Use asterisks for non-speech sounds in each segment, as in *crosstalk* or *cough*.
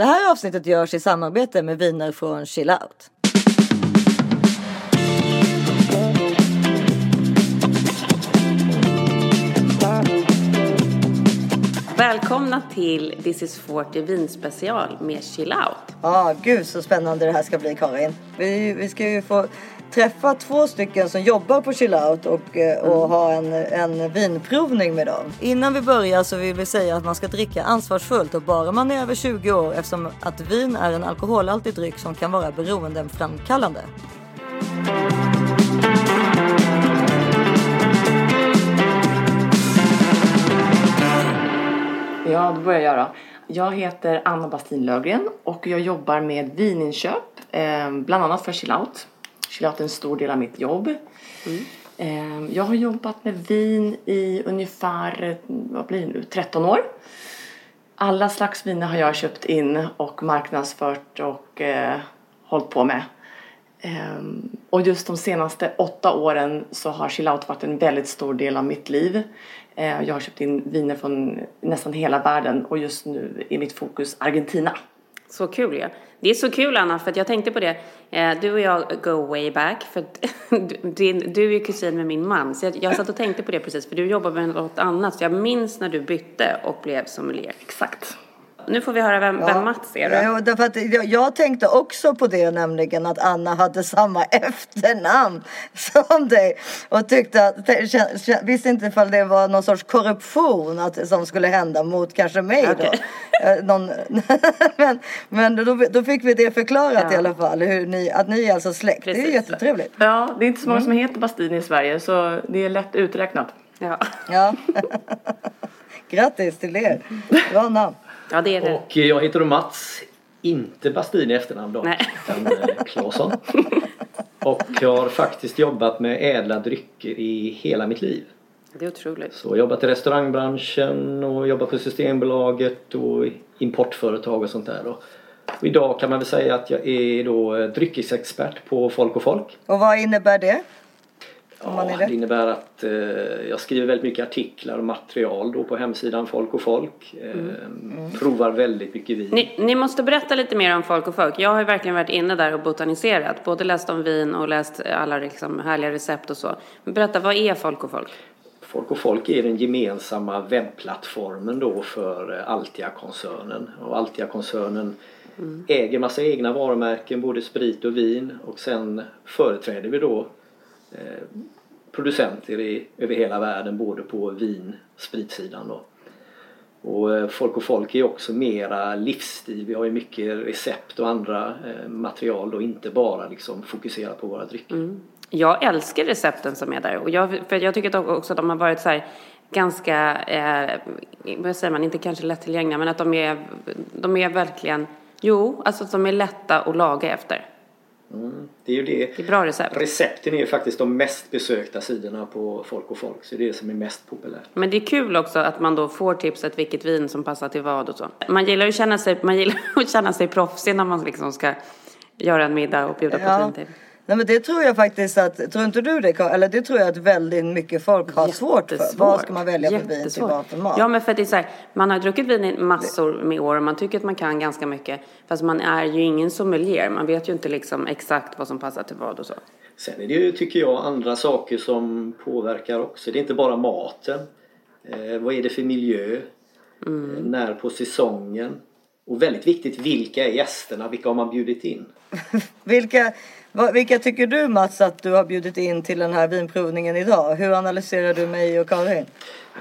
Det här avsnittet görs i samarbete med viner från Chill Out. Välkomna till This is 40 vinspecial med Chill Out. Ja, ah, gud så spännande det här ska bli Karin. Vi, vi ska ju få träffa två stycken som jobbar på Chill Out och, eh, och mm. ha en, en vinprovning med dem. Innan vi börjar så vill vi säga att man ska dricka ansvarsfullt och bara man är över 20 år eftersom att vin är en alkoholhaltig dryck som kan vara beroendeframkallande. Ja, då börjar jag då. Jag heter Anna Bastin Lögren och jag jobbar med vininköp, eh, bland annat för Chillout. Är en stor del av mitt jobb. Mm. Eh, jag har jobbat med vin i ungefär, vad blir det nu, 13 år. Alla slags viner har jag köpt in och marknadsfört och eh, hållit på med. Um, och just de senaste åtta åren så har chillout varit en väldigt stor del av mitt liv. Uh, jag har köpt in viner från nästan hela världen och just nu är mitt fokus Argentina. Så kul ja. Det är så kul Anna, för att jag tänkte på det. Eh, du och jag go way back. För *laughs* du, du är ju kusin med min man. Så jag, jag satt och tänkte på det precis, för du jobbar med något annat. Så jag minns när du bytte och blev sommelier. Exakt. Nu får vi höra vem, ja. vem Mats är då. Ja, därför att jag, jag, tänkte också på det nämligen att Anna hade samma *laughs* efternamn som dig. Och tyckte att, visste inte ifall det var någon sorts korruption att, som skulle hända mot kanske mig okay. då. Eh, någon, *laughs* men men då, då fick vi det förklarat ja. i alla fall. Hur ni, att ni är alltså släkt. Precis. Det är jättetrevligt. Ja, det är inte så många mm. som heter Bastini i Sverige så det är lätt uträknat. Ja. ja. *laughs* Grattis till er. Bra namn. Ja, det är det. Och jag heter då Mats, inte Bastin i efternamn Nej. utan eh, Claesson. och jag har faktiskt jobbat med ädla drycker i hela mitt liv. Det är otroligt. Så jag har jobbat i restaurangbranschen och jobbat på Systembolaget och importföretag och sånt där. Och idag kan man väl säga att jag är då eh, dryckesexpert på Folk och Folk. Och vad innebär det? Ja, det? det innebär att eh, jag skriver väldigt mycket artiklar och material då på hemsidan Folk och Folk. Eh, mm. Mm. Provar väldigt mycket vin. Ni, ni, måste berätta lite mer om Folk och Folk. Jag har ju verkligen varit inne där och botaniserat. Både läst om vin och läst alla liksom härliga recept och så. Men berätta, vad är Folk och Folk? Folk och Folk är den gemensamma webbplattformen då för eh, Altia-koncernen. Och Altia-koncernen mm. äger massa egna varumärken, både sprit och vin. Och sen företräder vi då Eh, producenter i, över hela världen både på vin och spritsidan då. Och eh, Folk och Folk är också mera livsstil. Vi har ju mycket recept och andra eh, material och inte bara liksom fokusera på våra drycker. Mm. Jag älskar recepten som är där och jag, för jag tycker också att de har varit så här ganska, eh, vad säger man, inte kanske lättillgängliga men att de är, de är verkligen, jo, alltså att de är lätta att laga efter. Mm, det är ju det. det är bra recept. Recepten är ju faktiskt de mest besökta sidorna på Folk och Folk. Så det är det som är mest populärt. Men det är kul också att man då får tipset vilket vin som passar till vad och så. Man gillar ju att känna sig, man gillar *laughs* att känna sig proffsig när man liksom ska göra en middag och bjuda på ja. ett vin till. Nej men det tror jag faktiskt att, tror inte du det Eller det tror jag att väldigt mycket folk har svårt för. Vad ska man välja för vin till vad? Ja men för att det är så här, man har druckit vin i massor med år och man tycker att man kan ganska mycket. Fast man är ju ingen sommelier. Man vet ju inte liksom exakt vad som passar till vad och så. Sen är det ju, tycker jag, andra saker som påverkar också. Det är inte bara maten. Eh, vad är det för miljö? Mm. Eh, när på säsongen? Och väldigt viktigt, vilka är gästerna? Vilka har man bjudit in? *laughs* vilka, vilka tycker du Mats att du har bjudit in till den här vinprovningen idag? Hur analyserar du mig och Karin?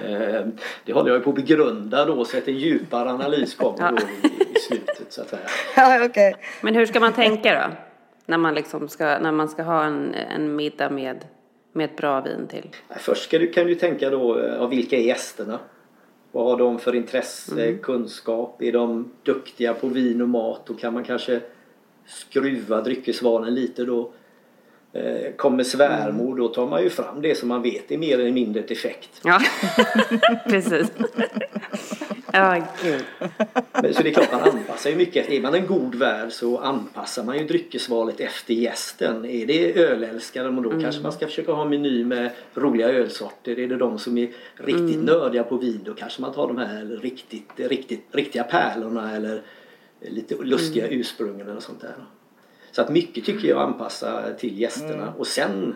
Eh, det håller jag på att begrunda då så att en djupare analys kommer då i, i slutet så att säga. Ja, okay. Men hur ska man tänka då? När man, liksom ska, när man ska ha en, en middag med, med ett bra vin till? Först ska du, kan du tänka då, ja, vilka är gästerna? Vad har de för intresse, mm. kunskap? Är de duktiga på vin och mat? Då kan man kanske skruva dryckesvalen lite då. Eh, kommer svärmor då tar man ju fram det som man vet är mer eller mindre defekt. Ja, *laughs* precis. Ja, gud. Så det är klart man anpassar ju mycket. Är man en god värd så anpassar man ju dryckesvalet efter gästen. Är det ölälskare då mm. kanske man ska försöka ha en meny med roliga ölsorter. Är det de som är riktigt mm. nördiga på vin då kanske man tar de här riktigt, riktigt, riktiga pärlorna eller lite lustiga ursprungen och sånt där. Så att mycket tycker jag anpassa till gästerna och sen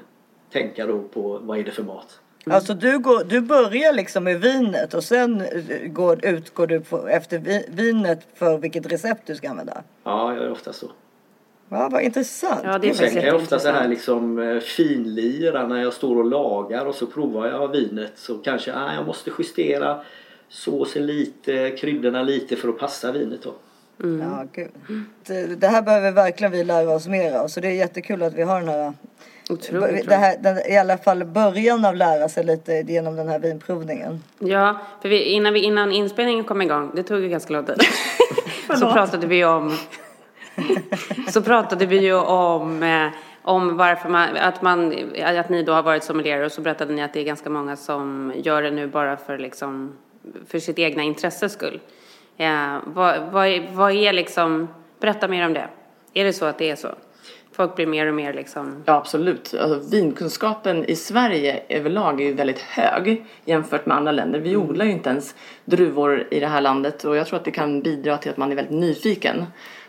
tänka då på vad är det för mat. Alltså du, går, du börjar liksom med vinet och sen eh, går, utgår du på, efter vi, vinet för vilket recept du ska använda. Ja, jag är ofta så. Ja, vad intressant. Ja, det är Och sen kan jag ofta så här liksom eh, finlira när jag står och lagar och så provar jag vinet så kanske ah, jag måste justera såsen lite, kryddorna lite för att passa vinet då. Ja, gud. Det, det här behöver verkligen vi lära oss mer av. Så det är jättekul att vi har den här, Otroligt. det här den, i alla fall början av lära sig lite genom den här vinprovningen. Ja, för vi, innan, vi, innan inspelningen kom igång, det tog ju ganska lång tid, *laughs* så pratade vi om så pratade vi ju om, eh, om varför man, att, man, att ni då har varit sommelierer och så berättade ni att det är ganska många som gör det nu bara för, liksom, för sitt egna intresses skull. Eh, vad, vad, vad är liksom, berätta mer om det. Är det så att det är så? Folk blir mer och mer liksom, Ja, absolut. Alltså, vinkunskapen i Sverige överlag är ju väldigt hög jämfört med andra länder. Vi odlar ju inte ens druvor i det här landet och jag tror att det kan bidra till att man är väldigt nyfiken.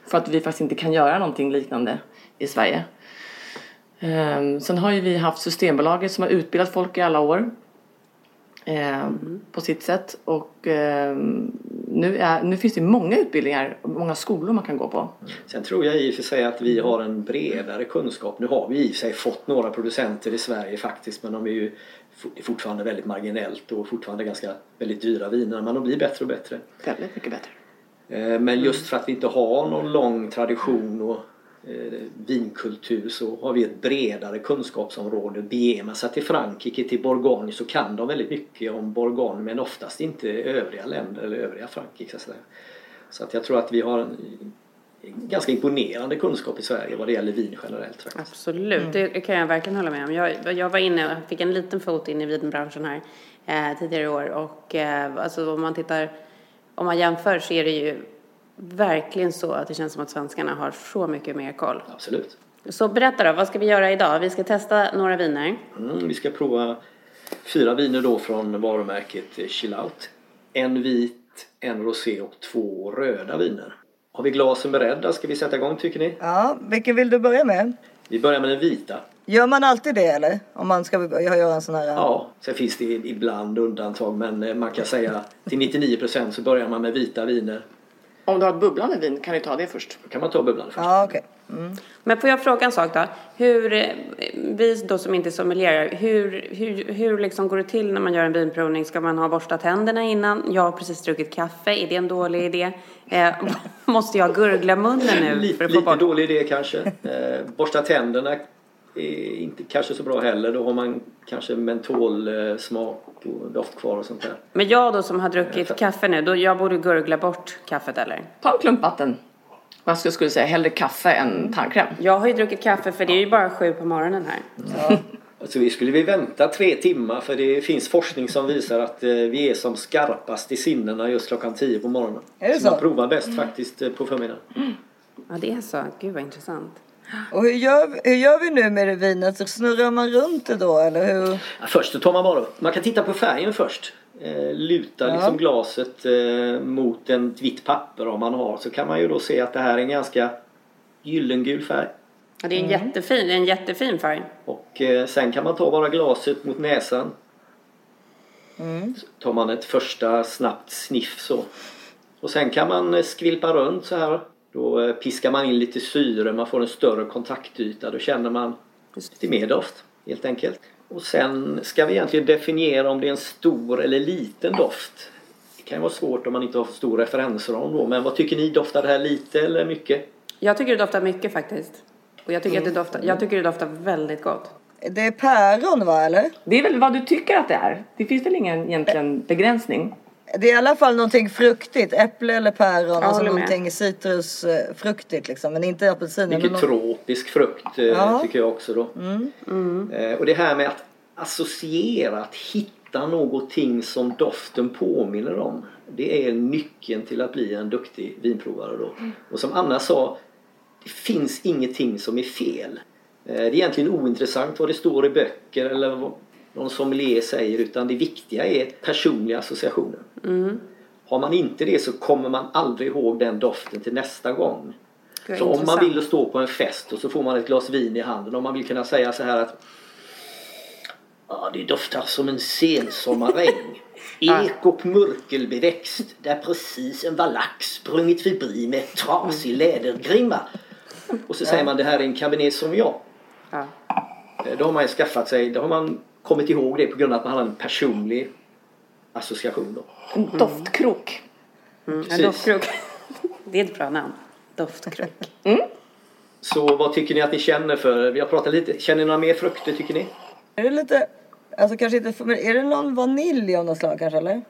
För att vi faktiskt inte kan göra någonting liknande i Sverige. Ehm, sen har ju vi haft Systembolaget som har utbildat folk i alla år. Ehm, På sitt sätt. Och ehm, nu, är, nu finns det många utbildningar och många skolor man kan gå på. Sen tror jag i och för sig att vi har en bredare kunskap. Nu har vi i och för sig fått några producenter i Sverige faktiskt men de är ju for- fortfarande väldigt marginellt och fortfarande ganska väldigt dyra viner men de blir bättre och bättre. Väldigt mycket bättre. Eh, Men just för att vi inte har någon lång tradition och eh, vinkultur så har vi ett bredare kunskapsområde. Beger man sig till Frankrike, till Bourgogne så kan de väldigt mycket om Bourgogne men oftast inte övriga länder eller övriga Frankrike. Så, så att jag tror att vi har en ganska imponerande kunskap i Sverige vad det gäller vin generellt. Faktiskt. Absolut, det kan jag verkligen hålla med om. Jag, jag var inne och fick en liten fot in i vinbranschen här eh, tidigare i år och eh, alltså om man tittar, om man jämför så är det ju verkligen så att det känns som att svenskarna har så mycket mer koll. Absolut. Så berätta då, vad ska vi göra idag? Vi ska testa några viner. Mm, vi ska prova fyra viner då från varumärket Chill Out. En vit, en rosé och två röda viner. Har vi glasen beredda? Ska vi sätta igång tycker ni? Ja, vilken vill du börja med? Vi börjar med den vita. Gör man alltid det eller? Om man ska göra en sån här... Ja, sen finns det ibland undantag men eh, man kan säga till 99% så börjar man med vita viner. Om du har ett bubblande vin kan du ta det först. Då kan man ta bubblan först. Ja, okej. Men får jag fråga en sak då? Hur, eh, vi då som inte är sommelierer, hur, hur, hur liksom går det till när man gör en vinprovning? Ska man ha borstat händerna innan? Jag har precis druckit kaffe, är det en dålig idé? Eh, *laughs* måste jag gurgla munnen nu för Lite, att få lite bort? dålig idé kanske. Eh, borsta tänderna är inte kanske så bra heller. Då har man kanske mentolsmak och doft kvar och sånt där. Men jag då som har druckit kaffe nu, då jag borde gurgla bort kaffet eller? Ta en klump vatten. Jag skulle, skulle säga hellre kaffe än tandkräm. Jag har ju druckit kaffe för det är ju bara sju på morgonen här. Alltså vi skulle vi vänta tre timmar för det finns forskning som visar att eh, vi är som skarpast i sinnena just klockan 10 på morgonen. Är det så? man så? provar bäst faktiskt eh, på förmiddagen. Ja, det är så. Gud vad intressant. Och hur gör, vi- hur gör vi nu med det vinet? Så Snurrar man runt det då eller hur? Ja, först så tar man bara. Man kan titta på färgen först. Eh, luta Ja. liksom glaset eh, mot en vitt papper om man har så kan man ju då se att det här är en ganska gyllengul färg. Ja, det är en jättefin, det är en jättefin färg. Och eh, sen kan man ta bara glaset mot näsan. Så tar man ett första snabbt sniff så. Och sen kan man eh, skvilpa runt så här. Då eh, piskar man in lite syre, man får en större kontaktyta. Då känner man lite mer doft helt enkelt. Och sen ska vi egentligen definiera om det är en stor eller liten doft. Det kan ju vara svårt om man inte har för stor referensram då. Men vad tycker ni? Doftar det här lite eller mycket? Jag tycker det doftar mycket faktiskt. Och jag tycker, att det doftar, jag tycker det doftar väldigt gott. Det är päron va eller? Det är väl vad du tycker att det är. Det finns väl ingen egentligen begränsning. Det är i alla fall någonting fruktigt. Äpple eller päron. alltså någonting citrusfruktigt liksom. Men inte apelsin. Mycket något- tropisk frukt eh, Ja. tycker jag också då. Eh, och det här med att associera, att hitta någonting som doften påminner om. Det är nyckeln till att bli en duktig vinprovare då. Och som Anna sa, det finns ingenting som är fel. Eh, det är egentligen ointressant vad det står i böcker eller någon sommelier säger utan det viktiga är personliga associationer. Har man inte det så kommer man aldrig ihåg den doften till nästa gång. Så om man vill stå på en fest och så får man ett glas vin i handen. Om man vill kunna säga så här att Ja, det doftar som en sensommarregn. *laughs* Ek och mörkelbeväxt där precis en valax sprungit förbi med trasig lädergrimma. Och så säger man det här är en cabernet sauvignon. Ja. Eh, Då har man ju skaffat sig, då har man kommit ihåg det på grund av att man har en personlig association då. En doftkrok. Mm, en doftkrok. *laughs* Det är ett bra namn. Doftkrok. Så vad tycker ni att ni känner för, vi har pratat lite, känner ni några mer frukter tycker ni? Är det lite, alltså kanske inte, men är det någon vanilj av något slag kanske eller?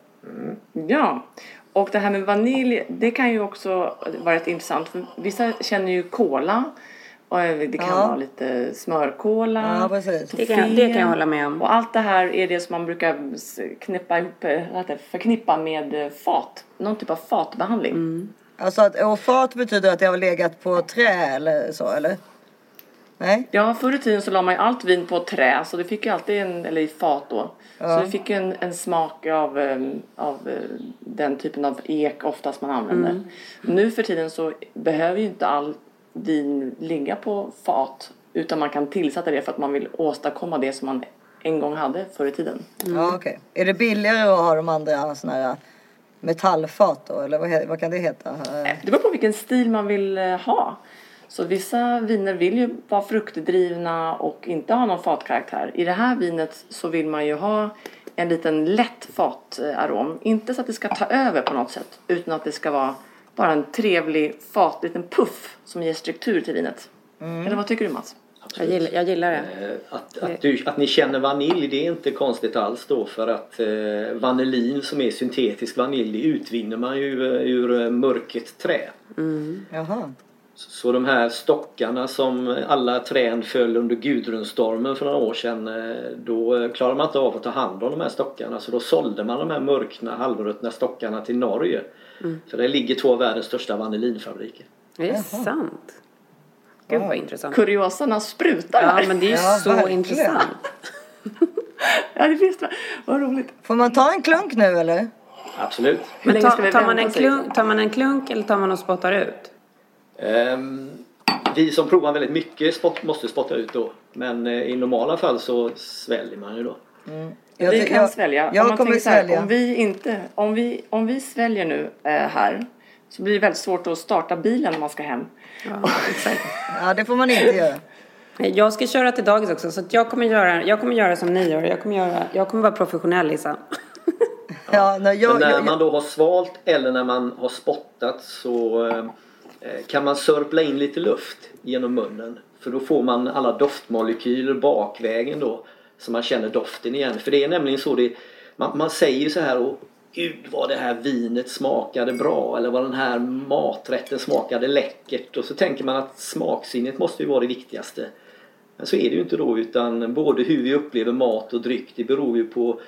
Ja, och det här med vanilj, det kan ju också vara rätt intressant. För vissa känner ju kola. Det kan Ja. vara lite smörkola. Ja, precis. Det kan, det kan jag hålla med om. Och allt det här är det som man brukar knäppa ihop, eh, förknippa med eh, fat. Någon typ av fatbehandling. Alltså att och fat betyder att det har legat på trä eller så eller? Nej? Ja, förr i tiden så la man ju allt vin på trä så det fick ju alltid en, eller i fat då. Så det fick ju en, en smak av, eh, av den typen av ek oftast man använder. Nu för tiden så behöver ju inte all vin ligga på fat utan man kan tillsätta det för att man vill åstadkomma det som man en gång hade förr i tiden. Ja okej. Är det billigare att ha de andra såna här metallfat då eller vad, vad kan det heta? Eh, Det beror på vilken stil man vill eh, ha. Så vissa viner vill ju vara fruktdrivna och inte ha någon fatkaraktär. I det här vinet så vill man ju ha en liten lätt fatarom. Inte så att det ska ta över på något sätt utan att det ska vara bara en trevlig fat, liten puff som ger struktur till vinet. Eller vad tycker du Mats? Jag gillar, jag gillar det. Eh, Att, att, du, att ni känner vanilj det är inte konstigt alls då för att eh, vanillin som är syntetisk vanilj utvinner man ju eh, ur eh, mörket trä. Jaha. Så de här stockarna som alla träd föll under Gudrunstormen för några år sedan eh, då klarade man inte av att ta hand om de här stockarna så då sålde man de här mörkna halvruttna stockarna till Norge. För där ligger två av världens största vanillinfabriker. Det är sant. Gud vad intressant. Kurioserna sprutar Ja här. men det är ju Ja, så verkligen. intressant. *laughs* Ja, det finns det. Vad roligt. Får man ta en klunk nu eller? Absolut. Men ska tar, man en klunk, tar man en klunk eller tar man och spottar ut? Ehm, vi som provar väldigt mycket spott, måste spotta ut då. Men eh, i normala fall så sväljer man ju då. Jag vi kan jag- svälja. Jag om man kommer så här, svälja. Om vi, inte, om, vi, om vi sväljer nu eh, här så blir det väldigt svårt att starta bilen när man ska hem. Ja. Ja det får man inte göra. Jag ska köra till dagis också så att jag kommer göra, jag kommer göra som ni gör. Jag kommer, göra, jag kommer vara professionell Lisa. Ja, när jag, Men när jag, man då har svalt eller när man har spottat så eh, Eh, kan man sörpla in lite luft genom munnen. För då får man alla doftmolekyler bakvägen då. Så man känner doften igen. För det är nämligen så det man, man säger så här och Gud vad det här vinet smakade bra eller vad den här maträtten smakade läckert. Och så tänker man att smaksinnet måste ju vara det viktigaste. Men så är det ju inte då utan både hur vi upplever mat och dryck det beror ju på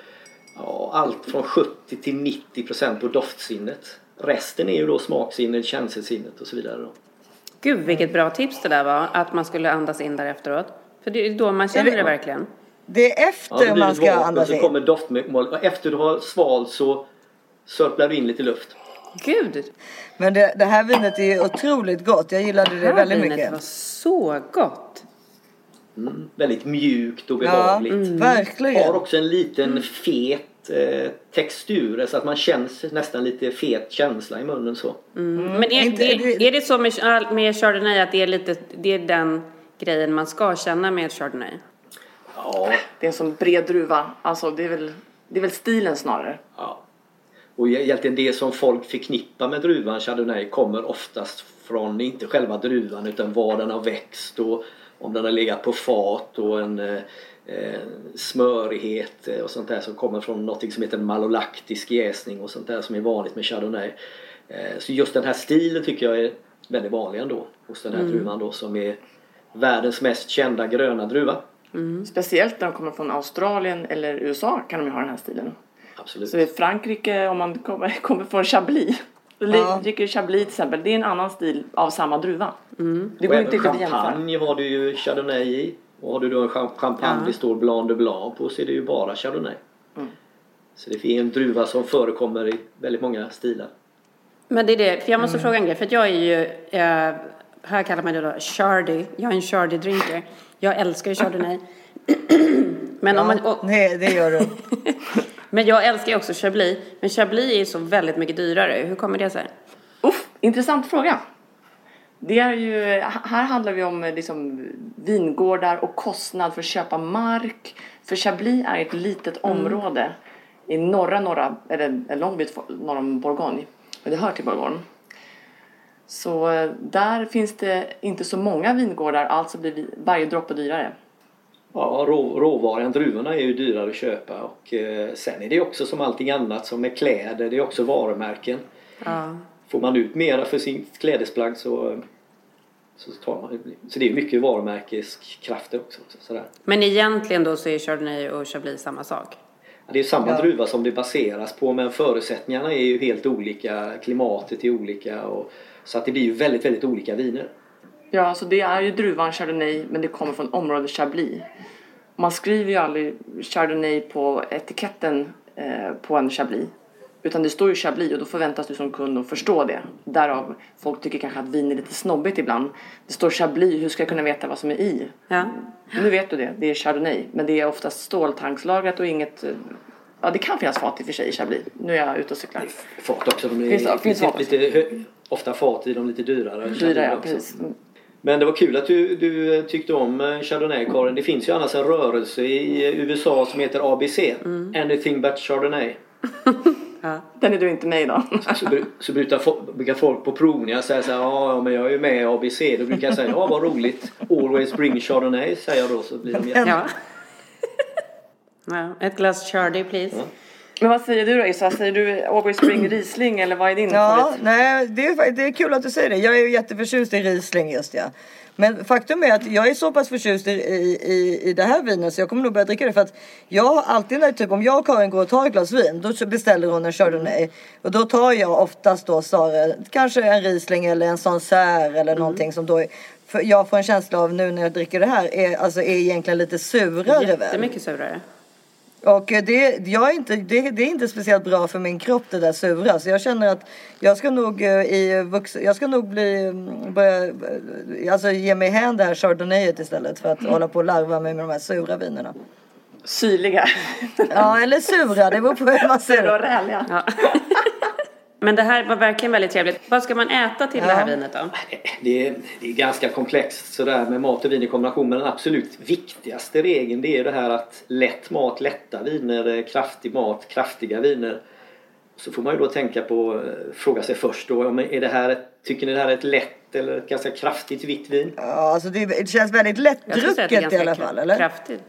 ja, allt från 70 till 90 procent på doftsinnet. Resten är ju då smaksinnet, känselsinnet och så vidare. Då. Gud vilket bra tips det där var. Att man skulle andas in där efteråt. För det är då man känner det- det verkligen. det är Ja, efter det blir man ska andas så in. kommer doftmål och efter du har svalt så sörplar du in lite luft. Gud! Men det, det här vinet är otroligt gott. Jag gillade det Det här väldigt vinet mycket. var så gott. Mm, väldigt mjukt och Ja, behagligt. mm. verkligen. Har också en liten fet eh, textur så att man känner nästan lite fet känsla i munnen så. Men är, Inte- det, det- är det så med, med chardonnay att det är, lite, det är den grejen man ska känna med chardonnay? Ja, Det är en sån bred druva. Alltså det är väl, det är väl stilen snarare. Ja. Och egentligen det som folk förknippar med druvan Chardonnay kommer oftast från, inte själva druvan utan var den har växt och om den har legat på fat och en eh, smörighet och sånt där som kommer från något som heter malolaktisk jäsning och sånt där som är vanligt med Chardonnay. Eh, så just den här stilen tycker jag är väldigt vanlig ändå hos den här druvan då som är världens mest kända gröna druva. Speciellt när de kommer från Australien eller USA kan de ju ha den här stilen. Absolut. Så i Frankrike om man kommer, *laughs* kommer från Chablis. Ja. Dricker Chablis till exempel. Det är en annan stil av samma druva. Det Och går inte riktigt att jämföra. champagne har du ju Chardonnay i. Och har du då en cham- champagne Ja. det står Blanc de Blanc på så är det ju bara Chardonnay. Mm. Så det är en druva som förekommer i väldigt många stilar. Men det är det, för jag måste fråga en grej, för att jag är ju, eh, här kallar man det då Chardy, jag är en Chardy-drinker. Jag älskar ju Chardonnay. *clears throat* Men, om man, och, Nej, det gör du. *laughs* men jag älskar ju också Chablis, men Chablis är ju så väldigt mycket dyrare. Hur kommer det sig? Uff, intressant fråga. Det är ju, här handlar vi om liksom vingårdar och kostnad för att köpa mark. För Chablis är ett litet område i norra, norra, eller en lång bit norr om Bourgogne. Men det hör till Bourgogne. Så eh, där finns det inte så många vingårdar, alltså blir varje droppe dyrare. Ja, rå, råvaran, druvorna är ju dyrare att köpa och eh, sen är det också som allting annat som med kläder, det är också varumärken. Ja. Får man ut mera för sitt klädesplagg så, så tar man Så det är mycket varumärkeskrafter också. Så, sådär. Men egentligen då så är Chardonnay och Chablis samma sak. Ja, Det är samma Ja. druva som det baseras på men förutsättningarna är ju helt olika, klimatet är olika och, så att det blir ju väldigt, väldigt olika viner. Ja, så det är ju druvan Chardonnay men det kommer från området Chablis. Man skriver ju aldrig Chardonnay på etiketten eh, på en Chablis. Utan det står ju Chablis och då förväntas du som kund att förstå det. Därav folk tycker kanske att vin är lite snobbigt ibland. Det står Chablis, hur ska jag kunna veta vad som är i? Ja. Nu vet du det, det är Chardonnay. Men det är oftast ståltankslagrat och inget... Ja, det kan finnas fat i och för sig i Chablis. Nu är jag ute och cyklar. Fat också, de är Finns- finns lite, fat. lite ofta fat i de lite dyrare. Dyra, ja, precis. Men det var kul att du, du tyckte om eh, Chardonnay Karin. Det finns ju annars en rörelse i USA som heter ABC. Mm. Anything but Chardonnay. *laughs* Den är du inte med i då. Så, så brukar, fo- brukar folk på provningar säga så här, ja ja, men jag är ju med i ABC. Då brukar jag säga, ja vad roligt. Always bring Chardonnay säger jag då så blir de jätte... Ja. *laughs* ja. Ett glas Chardy please. Men vad säger du då Issa? Säger du Always Spring Riesling eller vad är din Ja, favorit? nej, det är, det är kul att du säger det. Jag är ju jätteförtjust i Riesling just ja. Men faktum är att jag är så pass förtjust i, i, i det här vinet så jag kommer nog börja dricka det för att jag alltid när typ om jag och Karin går och tar ett glas vin då beställer hon en Chardonnay och då tar jag oftast då Sara, kanske en Riesling eller en Sancerre eller någonting som då är, för jag får en känsla av nu när jag dricker det här är, alltså, är egentligen lite surare väl. Jättemycket surare. Och eh, det, jag är inte, det, det är inte speciellt bra för min kropp det där sura. Så jag känner att jag ska nog eh, i vuxen, jag ska nog bli, mm, börja, eh, alltså ge mig hän det här chardonnayet istället för att hålla på och larva mig med de här sura vinerna. Syrliga. Ja, eller sura, det beror på hur man ser Sura och det. räliga. Ja. *laughs* Men det här var verkligen väldigt trevligt. Vad ska man äta till det här Ja. vinet då? Det är, det är ganska komplext sådär med mat och vin i kombination. Men den absolut viktigaste regeln det är det här att lätt mat, lätta viner, eh, kraftig mat, kraftiga viner. Så får man ju då tänka på, eh, fråga sig först då, ja, är det här tycker ni det här är ett lätt eller ett ganska kraftigt vitt vin? Ja, alltså det, det känns väldigt lättdrucket i alla fall, eller? kraftigt.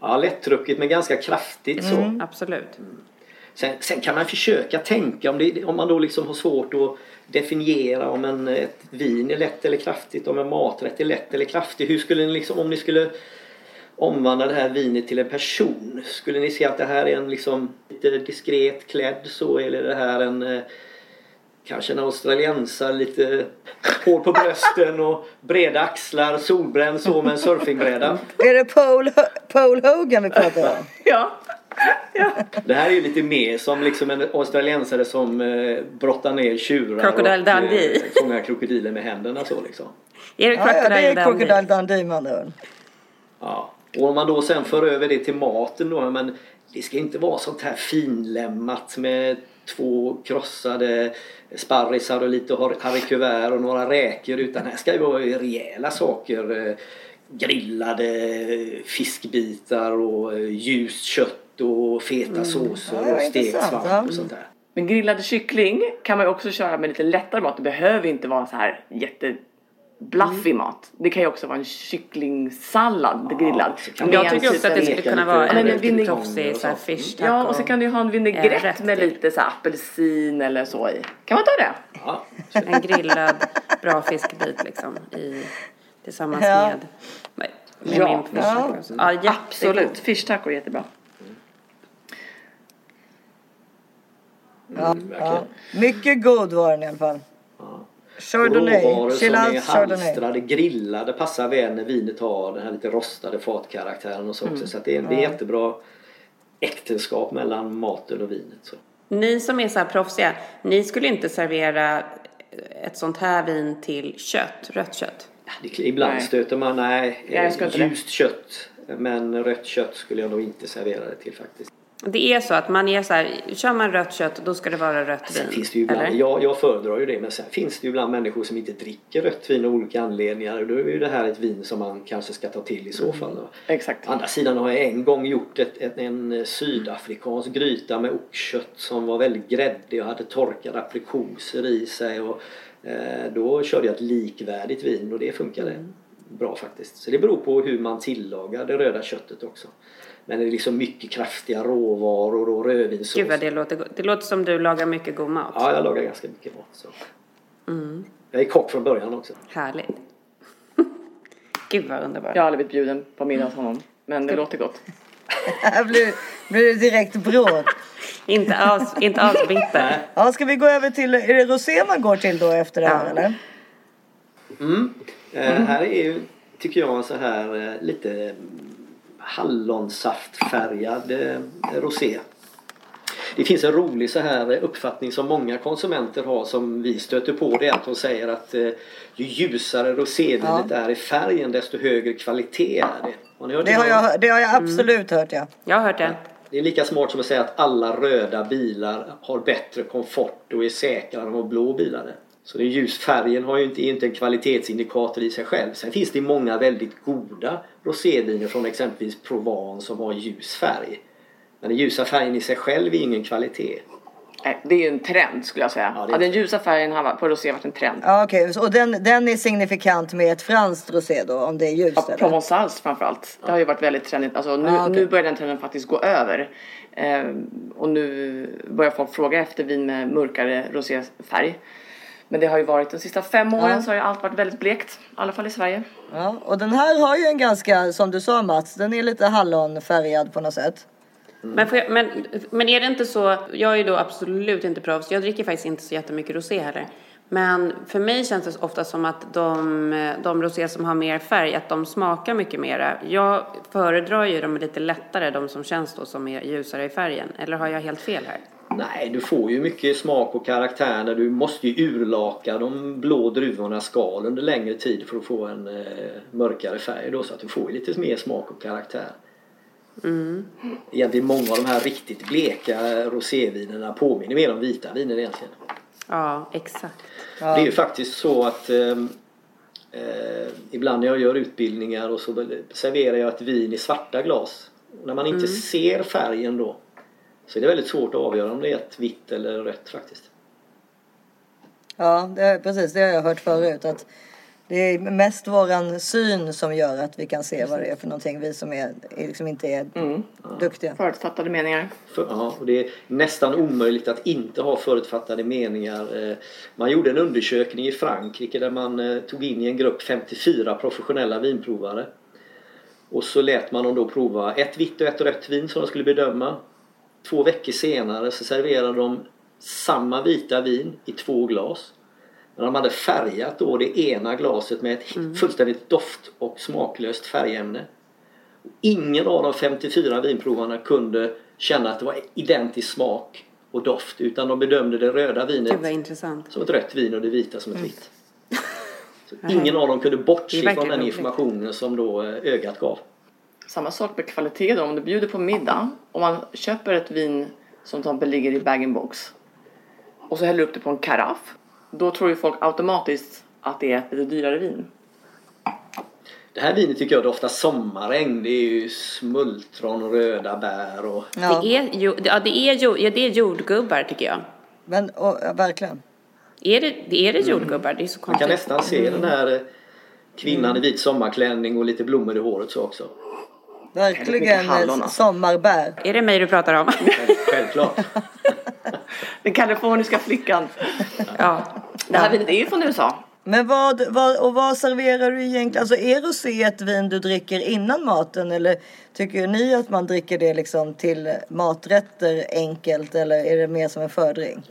Ja, lättdrucket men ganska kraftigt så. Absolut. Sen, sen kan man försöka tänka om, det, om man då liksom har svårt att definiera om en, ett vin är lätt eller kraftigt, om en maträtt är lätt eller kraftig. Hur skulle ni liksom, om ni skulle omvandla det här vinet till en person, skulle ni se att det här är en liksom lite diskret klädd så eller är det här en eh, Kanske en australiensare, lite hår på brösten och breda axlar, solbränd så med en surfingbräda. Är det Paul, Paul Hogan vi pratar om? Ja. Det här är ju lite mer som liksom en australiensare som eh, brottar ner tjurar Crocodile och Dundee. eh, fångar krokodiler med händerna så liksom. Är det Ja, ja, det Crocodile är Dundee? Crocodile Dundee med andra ord. Ja. Och om man då sen för över det till maten då, men det ska inte vara sånt här finlämmat med två krossade sparrisar och lite har- haricots verts och några räkor utan här ska det vara rejäla saker. eh, Grillade fiskbitar och eh, ljust kött och feta såser Ja, och stekt svamp ja. och sånt där. Men grillad kyckling kan man ju också köra med lite lättare mat. Det behöver inte vara så här jätte blaffig mat. Det kan ju också vara en kycklingsallad grillad. så kan Med Jag tycker också att det typ- skulle kunna vara Ja, men en en riktigt och så här fish Ja, taco. och så kan du ha en Eh, vinägrett rätt med till. lite så här apelsin eller så i. Kan man ta det? Ja. En grillad bra fiskbit liksom i, tillsammans Ja. med, med, Ja. min fish Ja. taco. Ja. Absolut. Fish taco är jättebra. Ja, verkligen. ja. Mycket god var den i alla fall. Chardonnay. Råvaror som är Chilas Chardonnay. halstrade, grillade passar väl när vinet har den här lite rostade fatkaraktären och så också. Så att det, är, det är jättebra äktenskap mellan maten och vinet. Så. Ni som är så här proffsiga, ni skulle inte servera ett sånt här vin till kött, rött kött? Det, ibland Nej. stöter man, nej, Ja, det. ljust kött. Men rött kött skulle jag nog inte servera det till faktiskt. Det är så att man är så här, kör man rött kött då ska det vara rött Sen vin. finns det ju ibland, eller? jag, jag föredrar ju det, men sen finns det ju ibland människor som inte dricker rött vin av olika anledningar. Och då är ju det här ett vin som man kanske ska ta till i så fall. Då. Exakt. Å andra sidan har jag en gång gjort ett, ett, en sydafrikansk gryta med oxkött som var väldigt gräddig och hade torkade aprikoser i sig. Och, eh, då körde jag ett likvärdigt vin och det funkade bra faktiskt. Så det beror på hur man tillagar det röda köttet också. Men det är liksom mycket kraftiga råvaror och rödvinssås. Gud vad det låter gott. Det låter som du lagar mycket god mat. Ja, jag lagar ganska mycket mat. Så. Mm. Jag är kock från början också. Härligt. *laughs* Gud vad underbart. Jag har aldrig blivit bjuden på middag hos honom. Men det låter gott. *laughs* Här blir, blir det direkt bråk. Inte alls, inte alls bitter. Ja, ska vi gå över till, är det rosé man går till då efter det här Ja. eller? Mm. Eh, här är ju, tycker jag, så här eh, lite hallonsaftfärgad eh, rosé. Det finns en rolig så här eh, uppfattning som många konsumenter har som vi stöter på. Det är att de säger att eh, ju ljusare rosévinet är i färgen desto högre kvalitet är det. Har ni hört Det har jag, det har jag absolut hört ja. Jag har hört det. Det är lika smart som att säga att alla röda bilar har bättre komfort och är säkrare än vad blå bilar är. Så den ljusfärgen har ju inte, är inte en kvalitetsindikator i sig själv. Sen finns det många väldigt goda roséviner från exempelvis Provence som har ljus färg. Men den ljusa färgen i sig själv är ingen kvalitet. Det är ju en trend skulle jag säga. Ja, Ja, den ljusa färgen har på rosé varit en trend. Ja så- och den, den är signifikant med ett franskt rosé då om det är ljust Ja? Provençals framförallt. Det har ju varit väldigt trendigt. Alltså, nu, Ja, okej. nu börjar den trenden faktiskt gå över. Ehm, och nu börjar folk fråga efter vin med mörkare roséfärg. Men det har ju varit de sista fem åren Ja. så har ju allt varit väldigt blekt. I alla fall i Sverige. Ja, och den här har ju en ganska, som du sa Mats, den är lite hallonfärgad på något sätt. Men, får jag, men, men är det inte så, jag är ju då absolut inte proffs, jag dricker faktiskt inte så jättemycket rosé heller. Men för mig känns det ofta som att de, de rosé som har mer färg, att de smakar mycket mera. Jag föredrar ju de lite lättare, de som känns då som är ljusare i färgen. Eller har jag helt fel här? Nej, du får ju mycket smak och karaktär när du måste ju urlaka de blå druvornas skal under längre tid för att få en eh, mörkare färg då så att du får ju lite mer smak och karaktär. Egentligen många av de här riktigt bleka rosévinerna påminner mer om vita viner egentligen. Ja, exakt. Det är ju faktiskt så att ehm, eh, ibland när jag gör utbildningar och så serverar jag ett vin i svarta glas. När man inte ser färgen då så är det väldigt svårt att avgöra om det är ett vitt eller rött faktiskt. Ja, det, precis. Det har jag hört förut. Att det är mest våran syn som gör att vi kan se vad det är för någonting. Vi som är, liksom inte är duktiga. Förutfattade meningar. För, ja, och det är nästan omöjligt att inte ha förutfattade meningar. Eh, Man gjorde en undersökning i Frankrike där man eh, tog in i en grupp 54 professionella vinprovare. Och så lät man dem då prova ett vitt och ett rött vin som de skulle bedöma. Två veckor senare så serverade de samma vita vin i två glas. Men de hade färgat då det ena glaset med ett fullständigt doft och smaklöst färgämne. Ingen av de 54 vinprovarna kunde känna att det var identisk smak och doft utan de bedömde det röda vinet intressant. som ett rött vin och det vita som ett vitt. *laughs* Så ingen av dem kunde Det bortse från den informationen som då eh, ögat gav. Samma sak med kvalitet då. Om du bjuder på middag. Om man köper ett vin som till exempel ligger i bag-in-box. Och så häller du upp det på en karaff. Då tror ju folk automatiskt att det är ett lite dyrare vin. Det här vinet tycker jag doftar sommaräng. Det är ju smultron, röda bär och Ja, Det, är, ja, det, är, ja, det är jordgubbar tycker jag. men och, ja, verkligen. Är det, det är det jordgubbar? Det är så man kan konstigt. nästan se den här eh, kvinnan i vit sommarklänning och lite blommor i håret så också. Verkligen sommarbär. Är det mig du pratar om? Själv- Självklart. *laughs* Den kaliforniska flickan. ja. Det här vinet är ju från USA. Men vad, vad, och vad serverar du egentligen? Alltså är rosé ett vin du dricker innan maten eller tycker ni att man dricker det liksom till maträtter enkelt eller är det mer som en fördrink?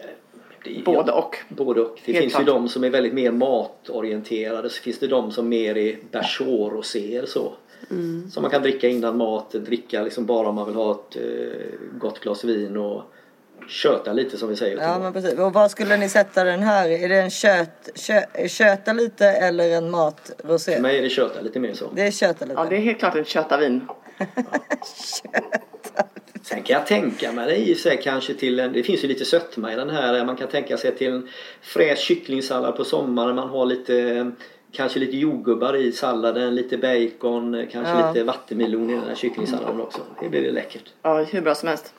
Det Både och. Både och. Det Helt finns klart. ju de som är väldigt mer matorienterade. Så finns det de som mer är beurre roséer så. Mm. Som man kan dricka innan mat, dricka liksom bara om man vill ha ett eh, gott glas vin och köta lite som vi säger. Ja men precis. Och vad skulle ni sätta den här Är det en köt, kö, köta lite eller en matrosé? För mig är det köta lite mer så. Det är köta lite. Ja, det är helt klart ett köttavin. *laughs* Sen kan jag tänka mig det i sig kanske till en, det finns ju lite sötma i den här. Man kan tänka sig till en fräsch kycklingsallad på sommaren. Man har lite Kanske lite jordgubbar i salladen, lite bacon, kanske Ja. lite vattenmelon i den här kycklingsalladen också. Det blir det läckert. Ja, hur bra som helst.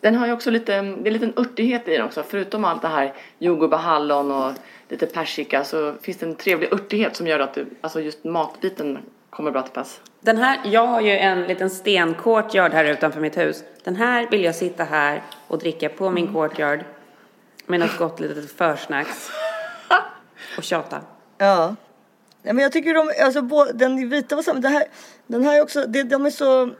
Den har ju också lite, det är en liten örtighet i den också. Förutom allt det här jordgubbar, hallon och lite persika så finns det en trevlig örtighet som gör att det, alltså just matbiten kommer bra till pass. Den här, jag har ju en liten stencourtyard här utanför mitt hus. Den här vill jag sitta här och dricka på min courtyard med något gott litet försnacks och tjata. Ja. Ja men jag tycker de, alltså bå- den vita var samma. Det här, den här är också, det, de är så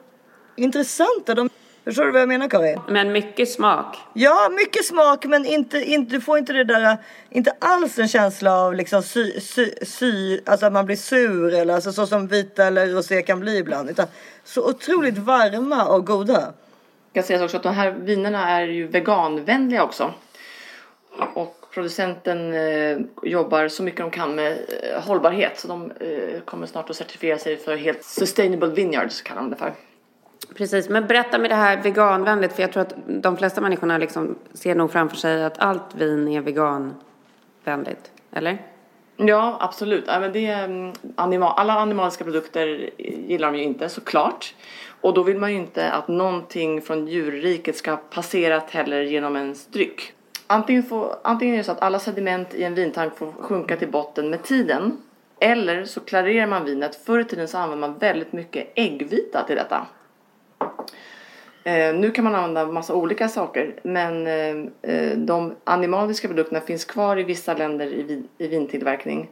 intressanta. De, förstår du vad jag menar Karin? Men mycket smak. Ja, mycket smak men inte, inte, du får inte det där, inte alls en känsla av liksom sy, sy, sy, alltså att man blir sur eller alltså så som vita eller rosé kan bli ibland. Utan så otroligt varma och goda. Jag säga också att de här vinerna är ju veganvänliga också. Och producenten eh, jobbar så mycket de kan med eh, hållbarhet så de eh, kommer snart att certifiera sig för helt sustainable vineyards kallar de det för. Precis, men berätta med det här veganvänligt för jag tror att de flesta människorna liksom ser nog framför sig att allt vin är veganvänligt. Eller? Ja, absolut. Ja, men det, mm, anima- alla animaliska produkter gillar de ju inte såklart. Och då vill man ju inte att någonting från djurriket ska ha passerat heller genom en dryck. Antingen, får, antingen är det så att alla sediment i en vintank får sjunka till botten med tiden. Eller så klarerar man vinet. Förr i tiden så använde man väldigt mycket äggvita till detta. Eh, nu kan man använda massa olika saker men eh, eh de animaliska produkterna finns kvar i vissa länder i, vin, i vintillverkning.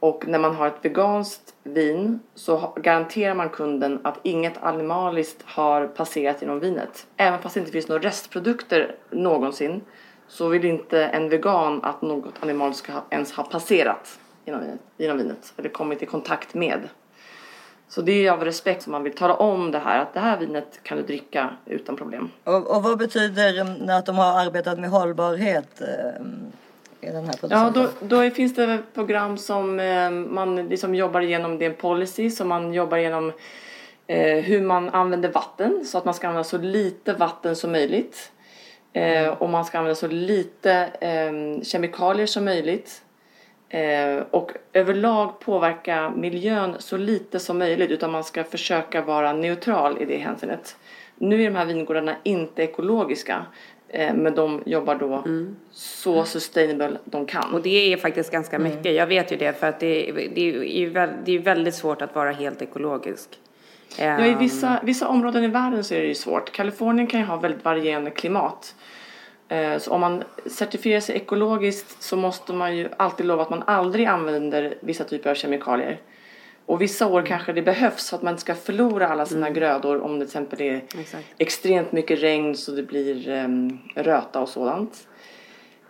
Och när man har ett veganskt vin så garanterar man kunden att inget animaliskt har passerat genom vinet. Även fast det inte finns några restprodukter någonsin så vill inte en vegan att något animaliskt ska ha, ens ha passerat genom vinet, genom vinet eller kommit i kontakt med. Så det är av respekt som man vill tala om det här att det här vinet kan du dricka utan problem. Och, och vad betyder um, att de har arbetat med hållbarhet um, i den här Ja, producenten? då, då finns det program som eh, man liksom jobbar igenom. Det är en policy som man jobbar igenom eh, hur man använder vatten så att man ska använda så lite vatten som möjligt. Eh, och man ska använda så lite eh, kemikalier som möjligt. Eh, och överlag påverka miljön så lite som möjligt utan man ska försöka vara neutral i det hänseendet. Nu är de här vingårdarna inte ekologiska eh, men de jobbar då så sustainable de kan. Och det är faktiskt ganska mycket. Jag vet ju det för att det, det, är, det är väldigt svårt att vara helt ekologisk. Ja, i vissa, vissa områden i världen så är det ju svårt. Kalifornien kan ju ha väldigt varierande klimat. Eh, Så om man certifierar sig ekologiskt så måste man ju alltid lova att man aldrig använder vissa typer av kemikalier. Och vissa år kanske det behövs för att man inte ska förlora alla sina grödor om det till exempel är Exakt. extremt mycket regn så det blir um, röta och sådant.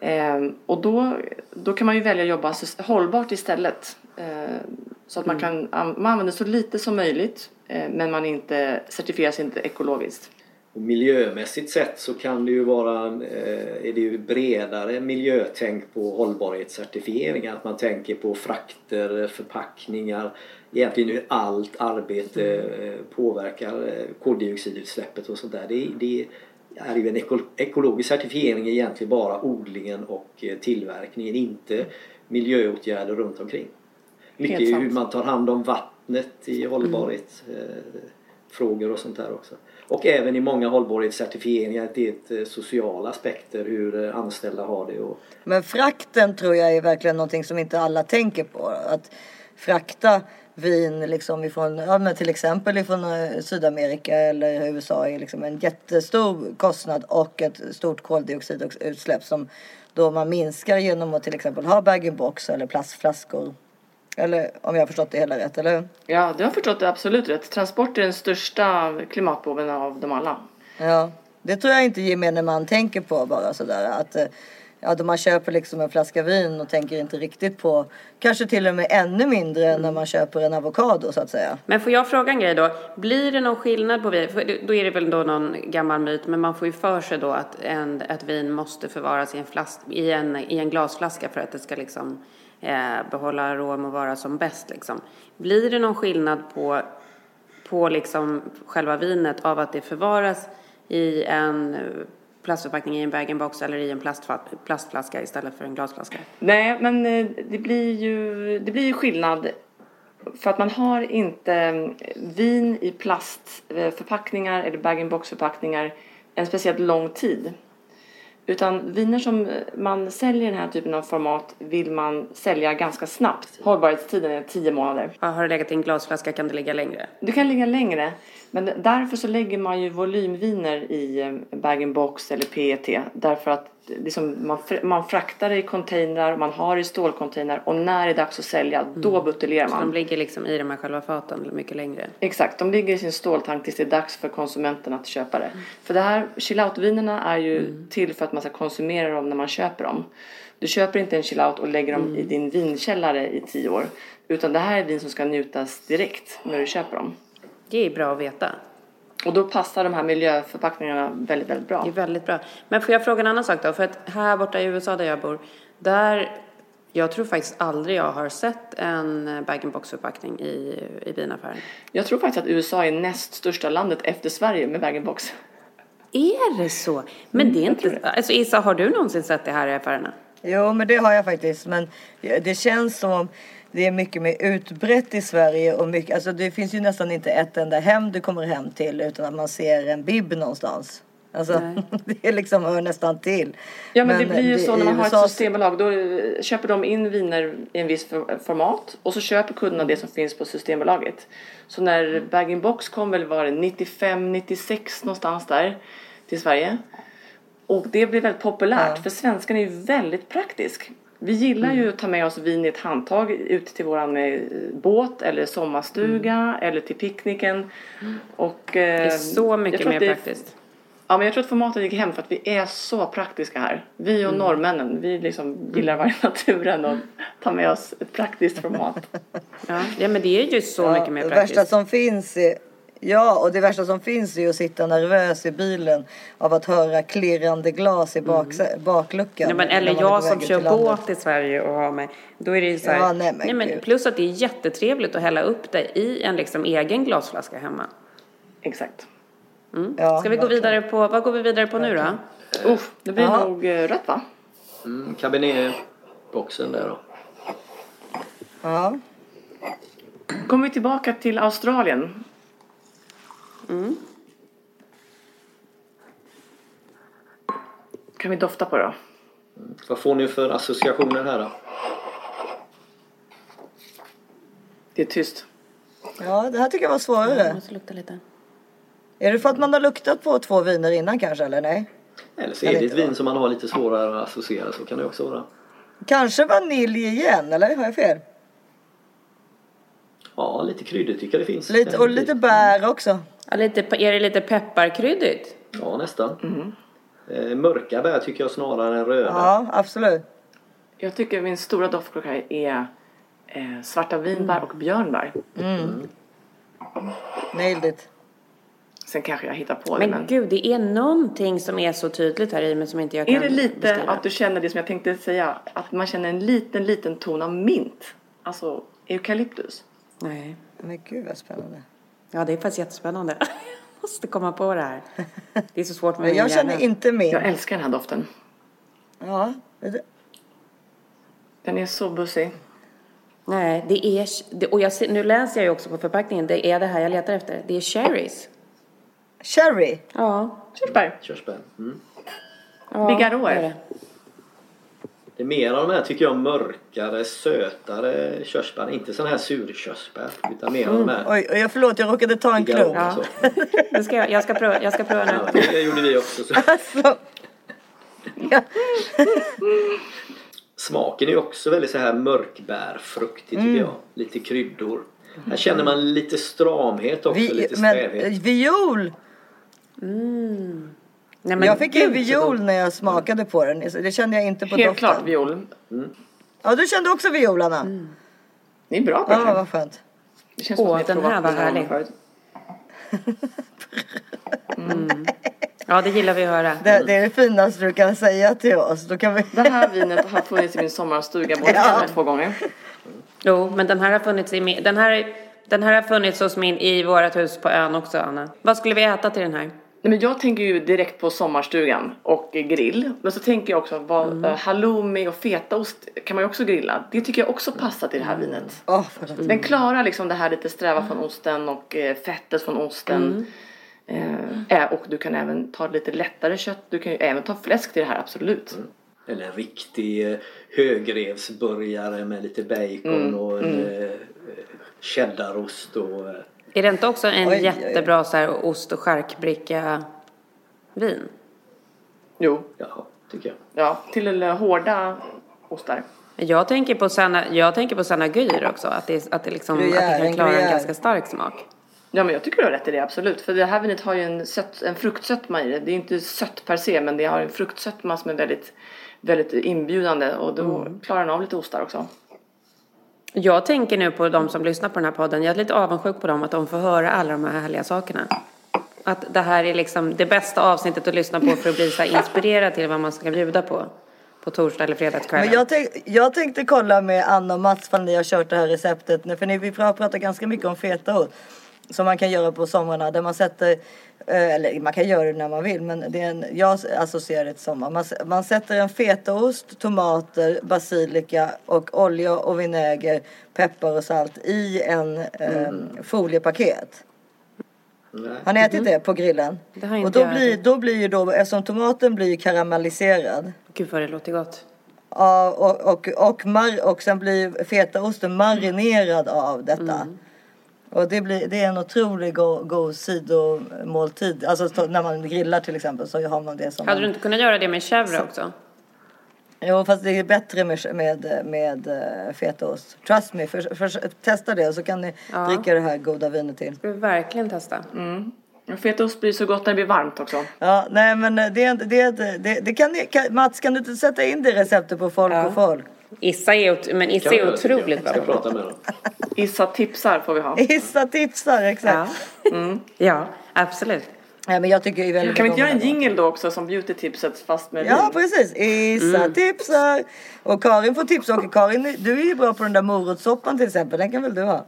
Ehm, och då, då kan man ju välja att jobba hållbart istället. Ehm, så att man kan an- man använder så lite som möjligt men man inte certifierar sig inte ekologiskt. Och miljömässigt sett så kan det ju vara eh, är det ju bredare miljötänk på hållbarhetscertifieringar. Att man tänker på frakter, förpackningar, egentligen hur allt arbete eh, påverkar eh, koldioxidutsläppet och sånt där. Det, det är ju en eko, ekologisk certifiering egentligen bara odlingen och eh, tillverkningen, inte miljöåtgärder runt omkring. Mycket hur man tar hand om vattnet i hållbarhet. Eh, frågor och sånt där också. Och även i många hållbarhetscertifieringar det är eh, sociala aspekter hur eh, anställda har det och Men frakten tror jag är verkligen någonting som inte alla tänker på. Att frakta vin liksom ifrån, ja, men till exempel ifrån eh, Sydamerika eller USA är liksom en jättestor kostnad och ett stort koldioxidutsläpp som då man minskar genom att till exempel ha bag-in-box eller plastflaskor. Eller om jag har förstått det hela rätt, eller hur? Ja, du har förstått det absolut rätt. Transport är den största klimatboven av dem alla. Ja, det tror jag inte gemene man tänker på bara sådär att eh, ja, då man köper liksom en flaska vin och tänker inte riktigt på, kanske till och med ännu mindre Mm. när man köper en avokado så att säga. Men får jag fråga en grej då? Blir det någon skillnad på vin? Då är det väl då någon gammal myt, men man får ju för sig då att en, ett vin måste förvaras i en, flas, i, en, i en glasflaska för att det ska liksom eh, behålla arom och vara som bäst liksom. Blir det någon skillnad på, på liksom själva vinet av att det förvaras i en eh, plastförpackning i en bag-in-box eller i en plastflaska istället för en glasflaska? Nej, men eh, det blir ju, det blir ju skillnad. För att man har inte eh, vin i plastförpackningar eller bag-in-box förpackningar en speciellt lång tid. Utan viner som man säljer i den här typen av format vill man sälja ganska snabbt. Hållbarhetstiden är 10 månader. Ja, Har det legat i en glasflaska kan det ligga längre. Det kan ligga längre. Men därför så lägger man ju volymviner i eh, bag-in-box eller PET. Därför att liksom man, man fraktar det i containrar, man har det i stålcontainrar och när det är dags att sälja, då buteljerar Så de man. ligger liksom i de här själva faten mycket längre. Exakt, de ligger i sin ståltank tills det är dags för konsumenten att köpa det. För det här, chill-out-vinerna är ju till för att man ska konsumera dem när man köper dem. Du köper inte en chill-out och lägger dem i din vinkällare i tio år. Utan det här är vin som ska njutas direkt när du köper dem. Det är bra att veta. Och då passar de här miljöförpackningarna väldigt, väldigt bra. Det är väldigt bra. Men får jag fråga en annan sak då? För att här borta i USA där jag bor, där jag tror faktiskt aldrig jag har sett en bag-in-box förpackning i, i vinaffären. Jag tror faktiskt att USA är näst största landet efter Sverige med bag-in-box. Är det så? Men det är inte... Alltså Isa, har du någonsin sett det här i affärerna? Jo, men det har jag faktiskt. Men det känns som om det är mycket mer utbrett i Sverige och mycket, alltså det finns ju nästan inte ett enda hem du kommer hem till utan att man ser en bib någonstans. Alltså, Nej. *laughs* det liksom hör nästan till. Ja men, det blir ju det- så när man har ett systembolag. Då köper de in viner i en viss for- format och så köper kunderna det som finns på Systembolaget. Så när bag-in-box kom väl var det 95, 96 någonstans där till Sverige. Och det blev väldigt populärt Ja. för svenskan är ju väldigt praktisk. Vi gillar ju att ta med oss vin i ett handtag ut till våran eh, båt eller sommarstuga eller till picknicken. Och, Det eh, är så mycket mer det praktiskt. Ja men jag tror att formatet gick hem för att vi är så praktiska här. Vi och norrmännen, vi liksom gillar varje naturen och tar med oss ett praktiskt format. *laughs* Ja. ja, men det är ju så mycket mer det praktiskt. värsta som finns är, Ja, och det värsta som finns är ju att sitta nervös i bilen av att höra klirrande glas i bak, bakluckan. Ja, men, eller jag som kör båt i Sverige och har med. Då är det ju så här, Ja, nej, men gud. plus att det är jättetrevligt att hälla upp det i en liksom egen glasflaska hemma. Exakt. Ja, Mm. Ska vi gå vidare på, vad går vi vidare på nu då? Uff, det blir Ja. nog eh, rött va? Mm, Cabernet-boxen där då. Ja. Kommer vi tillbaka till Australien. Kan vi dofta på det då? Vad får ni för associationer här då? Det är tyst. ja, det här tycker jag var svårare. Jag måste lukta lite. Är det för att man har luktat på två viner innan kanske, eller nej? Eller så är det det ett vin som man har lite svårare att associera, så kan det också vara. Kanske vanilj igen, eller har jag fel? Ja, lite kryddor tycker jag det finns. Lite, och lite bär också. Ja, lite, är det lite pepparkryddigt? Ja, nästan. Eh, mörka bär tycker jag snarare än röda. Ja, absolut. Jag tycker min stora doftklocka är eh, svarta vinbär och björnbär. Nailed it. Sen kanske jag hittar på det Men men. gud, det är någonting som är så tydligt här i men som inte jag kan Är det lite beskriva. att du känner det som jag tänkte säga? Att man känner en liten, liten ton av mint? Alltså eukalyptus. Nej. Men gud vad spännande. Ja, det är faktiskt jättespännande. *laughs* Jag måste komma på det här. Det är så svårt med min jag känner hjärna. inte min. Jag älskar den här doften. Ja, det- Den är så bussig. Nej, det är... Det, och jag ser, nu läser jag ju också på förpackningen. Det är det här jag letar efter. Det är cherries. Cherry. Ja. Körsbär. Körsbär. Mm. ja Bigarråer. det är det. Det är mer av de här tycker jag mörkare, sötare körsbär. Inte sådana här surkörsbär. Utan mer av de här Oj, oj, förlåt, jag råkade ta en klunk. Ja. Det ska jag, jag, ska prova, jag ska prova nu. Ja, det gjorde vi också. Så. Alltså. Ja. Smaken är också väldigt så här mörkbärfruktig tycker jag. Lite kryddor. Här känner man lite stramhet också, Vi, lite men strävhet. eh, viol. Nej, Nej, men jag fick en så viol när jag smakade på den. Det kände jag inte på Helt doften. klart viol. Ja, du kände också viol, Anna? Ni är bra på Ja, det. vad skönt. Det känns som Åh, den här var härlig. förut. *laughs* Ja, det gillar vi att höra. Det, det är det finaste du kan säga till oss. Då kan vi... Det här vinet har funnits i min sommarstuga både Ja. två gånger. Jo, men den här har funnits i min, den här, den här har funnits hos min i vårt hus på ön också, Anna. Vad skulle vi äta till den här? Nej, men jag tänker ju direkt på sommarstugan och eh, grill. Men så tänker jag också vad eh, halloumi och fetaost kan man ju också grilla. Det tycker jag också passar till det här vinet. Åh, vad gott. Den klarar liksom det här lite sträva från osten och eh, fettet från osten. Eh, och du kan även ta lite lättare kött. Du kan ju även ta fläsk till det här, absolut. Eller en riktig eh, högrevsburgare med lite bacon och en eh, cheddarost och eh, Är det inte också en Oj, oj, oj. jättebra så här, ost och charkbricka vin? Jo, ja, tycker jag. ja, till hårda ostar. Jag tänker på Sanna, jag tänker på Sanna Gyr också, att det, att det, liksom, att det Gruyère, kan en klara en Gruyère. ganska stark smak. Ja men jag tycker du har rätt i det absolut. För det här vinet har ju en, sött, en fruktsötma i det. Det är inte sött per se men det har en fruktsötma som är väldigt, väldigt inbjudande och då klarar den av lite ostar också. Jag tänker nu på de som lyssnar på den här podden, jag är lite avundsjuk på dem att de får höra alla de här härliga sakerna. Att det här är liksom det bästa avsnittet att lyssna på för att bli så inspirerad till vad man ska bjuda på. På torsdag eller fredagskvällen. Men jag, tänk, jag tänkte kolla med Anna och Mats ifall ni har kört det här receptet. För ni, vi pratar ganska mycket om fetaost. Som man kan göra på somrarna. Där man sätter, eller man kan göra det när man vill. Men det är en, jag associerar det till sommar. Man, man sätter en fetaost, tomater, basilika och olja och vinäger, peppar och salt i en eh, foliepaket. Nej. Har ni ätit det på grillen? Det och då blir, då blir ju då, eftersom tomaten blir karamelliserad. Gud vad det låter gott. Ja, och, och, och, mar- och sen blir fetaosten marinerad av detta. Mm. Och det, blir, det är en otroligt god, god sidomåltid. Alltså så- när man grillar till exempel så har man det som Hade en- du inte kunnat göra det med chèvre också? Jo fast det är bättre med, med, med eh, fetaost. Trust me, för, för, testa det och så kan ni Ja. dricka det här goda vinet till. Ska vi verkligen testa? Och Fetaost blir så gott när det blir varmt också. Ja, nej men eh, det, det, det, det kan, ni- kan Mats kan du inte sätta in det receptet på Folk Ja. och Folk? Issa är, ot- men Issa Kan är jag. otroligt ska bra. prata med dem. Issa tipsar får vi ha. Gissa tipsar, exakt. Ja. ja, absolut. Nej, men jag tycker ju väldigt Kan vi inte göra en jingle då också som beauty-tipset fast med Ja vin? precis, Issa Mm. tipsar. Och Karin får tipsa och Karin du är ju bra på den där morotssoppan till exempel, den kan väl du ha?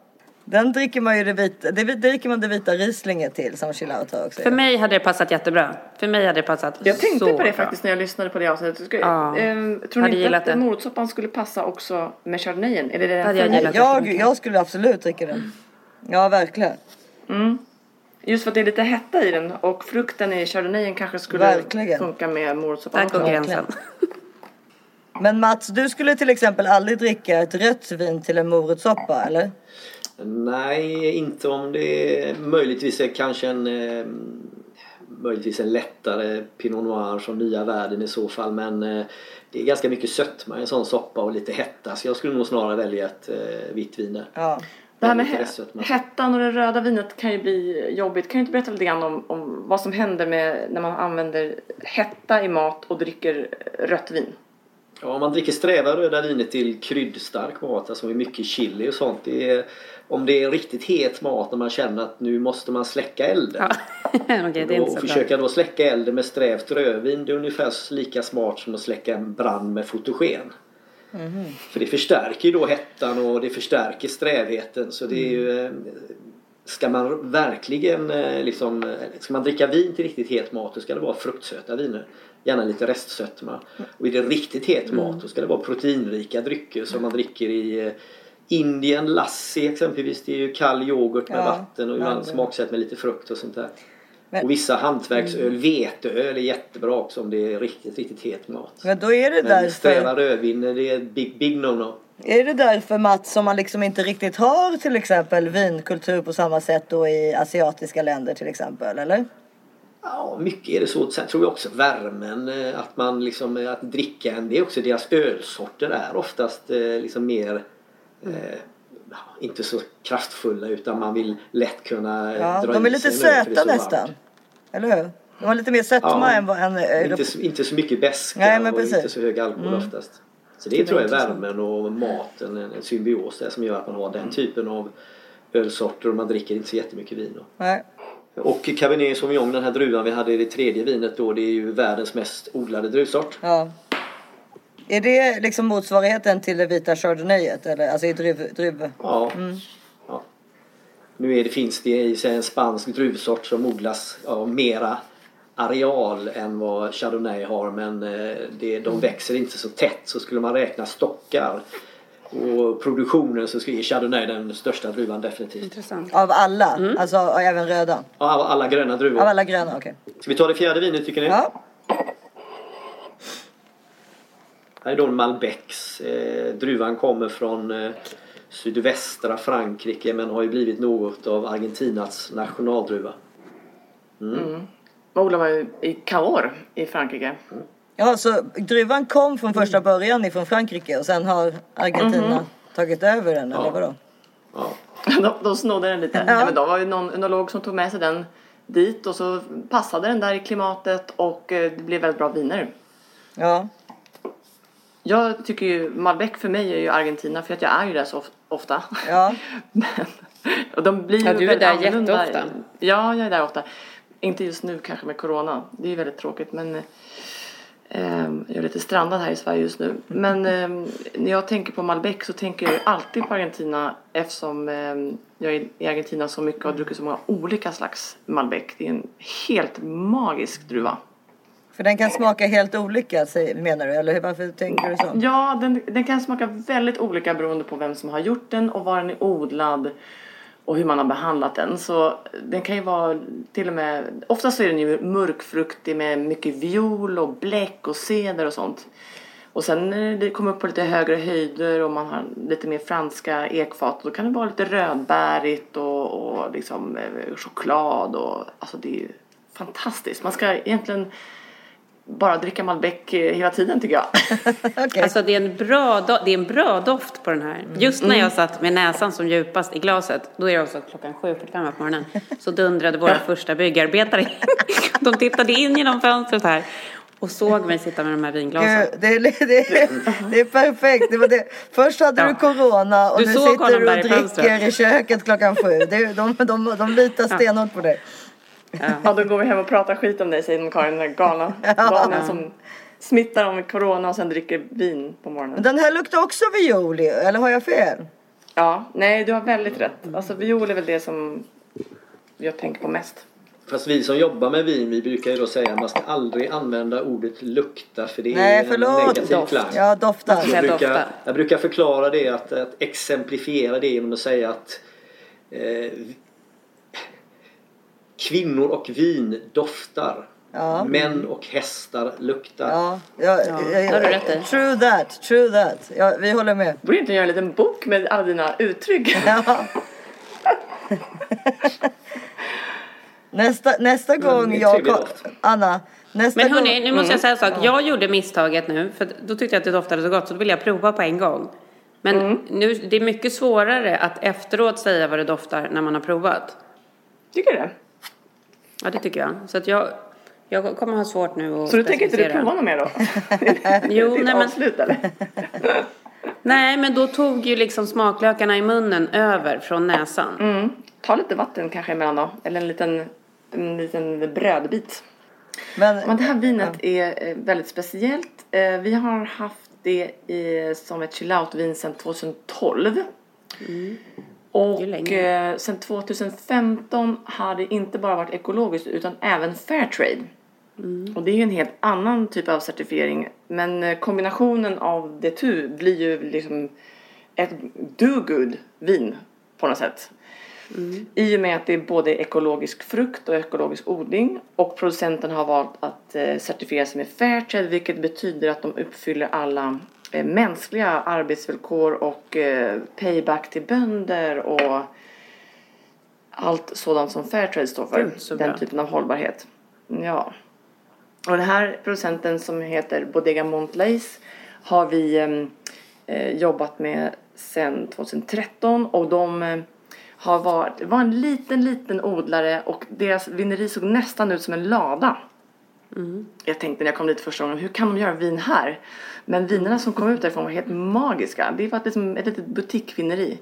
Den dricker man ju det vita, det dricker man det vita rislinget till som chill out har också. För mig hade det passat jättebra. För mig hade det passat Jag tänkte så på det bra. faktiskt när jag lyssnade på det avsnittet. Ska, Ja. ehm, tror Hade ni inte att det. morotssoppan skulle passa också med chardonnayen? Är det Hade jag gillat. jag, jag skulle absolut dricka den. Ja verkligen. Just för att det är lite hetta i den och frukten i chardonnayen kanske skulle Verkligen. funka med morotssoppan Där går gränsen. Men Mats, du skulle till exempel aldrig dricka ett rött vin till en morotssoppa eller? Nej, inte om det är möjligtvis är kanske en eh, möjligtvis en lättare Pinot Noir från nya världen i så fall men eh, det är ganska mycket sötma i en sån soppa och lite hetta så jag skulle nog snarare välja ett eh, vitt vin där. Ja. Det här med hettan och det röda vinet kan ju bli jobbigt. Kan du inte berätta lite grann om, om vad som händer med när man använder hetta i mat och dricker rött vin? Ja, om man dricker sträva röda vinet till kryddstark mat, alltså med mycket chili och sånt. Det är, om det är riktigt het mat när man känner att nu måste man släcka elden. Ja. *laughs* Inte och bra. försöka då släcka elden med strävt rödvin det är ungefär lika smart som att släcka en brand med fotogen. Mhm. För det förstärker ju då hettan och det förstärker strävheten så det är ju Mm. eh, Ska man verkligen eh, liksom, eh, ska man dricka vin till riktigt het mat då ska det vara fruktsöta viner. Gärna lite restsötma. Och är det riktigt het Mm. mat då ska det vara proteinrika drycker som man dricker i eh, Indien, lassi exempelvis. Det är ju kall yoghurt med Ja, vatten och ja, ibland det- smaksätt med lite frukt och sånt där. Men- Och vissa hantverksöl, veteöl är jättebra också om det är riktigt, riktigt het mat. Men då är det Men sträva rödvin, det är big, big no-no. är det därför Mats som man liksom inte riktigt har till exempel vinkultur på samma sätt då i asiatiska länder till exempel eller? Ja, mycket är det så. Sen tror jag också värmen, eh, att man liksom, eh, att dricka en, det är också deras ölsorter är oftast eh, liksom mer eh, ja, inte så kraftfulla utan man vill lätt kunna eh, Ja, dra de är lite det söta nästan. varmt. Eller hur? De har lite mer sötma Ja. än vad en eh, Inte, så- inte så mycket beska Nej, men och precis. inte så hög alkohol Mm. oftast. Så det tror jag är värmen och maten, en en symbios där som gör att man har den typen av ölsorter och man dricker inte så jättemycket vin. Då. Nej. Och Cabernet Sauvignon, den här druvan vi hade i det tredje vinet då, det är ju världens mest odlade druvsort. Ja. Är det liksom motsvarigheten till det vita chardonnayet? Eller alltså i druv... druv... Ja. Mm. ja. Nu är det, finns det i sig en spansk druvsort som odlas av mera areal än vad Chardonnay har men eh, det, Mm. de växer inte så tätt så skulle man räkna stockar och produktionen så är Chardonnay den största druvan definitivt. Intressant. Av alla? Alltså och även röda? Av alla gröna druvor. Av alla gröna, okej. Ska vi ta det fjärde vinet tycker ni? Ja. Här är då en Malbecs. Eh, druvan kommer från eh, sydvästra Frankrike men har ju blivit något av Argentinas nationaldruva. Vad odlar man ju i Cahors i Frankrike. Ja, så druvan kom från första början ifrån Frankrike och sen har Argentina tagit över den, eller Ja. vadå? Ja. *laughs* De, de snodde den lite. Nej, men då var det någon enolog som tog med sig den dit och så passade den där i klimatet och eh, det blev väldigt bra viner. Ja. Jag tycker ju Malbec för mig är ju Argentina för att jag är ju där så of- ofta. Ja. *laughs* Men, och de blir ju Ja, du är väldigt där annorlunda. jätteofta. Ja, jag är där ofta. Inte just nu kanske med corona. Det är ju väldigt tråkigt men eh, jag är lite strandad här i Sverige just nu. Men eh, när jag tänker på Malbec så tänker jag alltid på Argentina eftersom eh, jag är i Argentina så mycket och har druckit så många olika slags Malbec. Det är en helt magisk druva. För den kan smaka helt olika menar du, eller varför tänker du så? Ja, den, den kan smaka väldigt olika beroende på vem som har gjort den och var den är odlad och hur man har behandlat den. Så den kan ju vara till och med, oftast är den ju mörkfruktig med mycket viol och bläck och ceder och sånt. Och sen när det kommer upp på lite högre höjder och man har lite mer franska ekfat då kan det vara lite rödbärigt och, och liksom eh, choklad och alltså det är ju fantastiskt. Man ska egentligen bara dricka Malbec eh, hela tiden tycker jag. *laughs* Okej. Alltså det är, en bra do- det är en bra doft på den här. Just när jag satt med näsan som djupast i glaset, då är det också klockan 7.45 på morgonen, så dundrade våra *laughs* första byggarbetare in. *laughs* De tittade in genom fönstret här och såg mig sitta med de här vinglasen. Gud, det, är, det, är, det är perfekt. Det var det. Först hade Ja. du corona och Du nu sitter du och dricker i köket klockan sju. Det, är- de, de, de litar stenhårt på dig. Ja, då går vi hem och pratar skit om dig säger Karin, den galna *laughs* damen som smittar om corona och sen dricker vin på morgonen. Den här luktar också viol, eller har jag fel? Ja, nej du har väldigt rätt. Alltså viol är väl det som jag tänker på mest. Fast vi som jobbar med vin vi brukar ju då säga att man ska aldrig använda ordet lukta för det är Nej, en förlåt. negativ Doft. klang. Ja, doftar. Jag brukar, jag brukar förklara det att, att exemplifiera det genom att säga att eh, kvinnor och vin doftar. Ja. Män och hästar luktar. Ja, ja, ja, du rätt i. True that, true that. Ja, vi håller med. Borde inte göra en liten bok med alla dina uttryck? Ja. *laughs* nästa, nästa gång jag... kom-. Anna, nästa Men gång... hörni, nu måste jag säga en sak. Jag gjorde misstaget nu, för då tyckte jag att det doftade så gott, så då ville jag prova på en gång. Men nu, det är mycket svårare att efteråt säga vad det doftar när man har provat. Tycker du det? Ja, det tycker jag. Så att jag, jag kommer ha svårt nu att Så du tänker inte du prova något mer då? *laughs* Jo, nej men, avslut eller? *laughs* nej men då tog ju liksom smaklökarna i munnen över från näsan. Mm. Ta lite vatten kanske emellan då. Eller en liten, en liten brödbit. Men, Men det här vinet är eh, väldigt speciellt. Eh, Vi har haft det i, som ett chill out-vin sedan 2012. Och eh, sedan 2015 har det inte bara varit ekologiskt utan även Fairtrade. Och det är ju en helt annan typ av certifiering. Men eh, kombinationen av det tu blir ju liksom ett do-good vin på något sätt. I och med att det är både ekologisk frukt och ekologisk odling och producenten har valt att eh, certifiera sig med Fairtrade vilket betyder att de uppfyller alla mänskliga arbetsvillkor och eh, payback till bönder och allt sådant som Fairtrade står för. Den bra. typen av hållbarhet. Ja. Och den här producenten som heter Bodega Montlais har vi em, eh, jobbat med sedan 2013 och de eh, har varit, var en liten, liten odlare och deras vineri såg nästan ut som en lada. Jag tänkte när jag kom dit första gången, hur kan de göra vin här? Men vinerna som kom ut därifrån var helt magiska. Det var liksom ett litet butikvineri.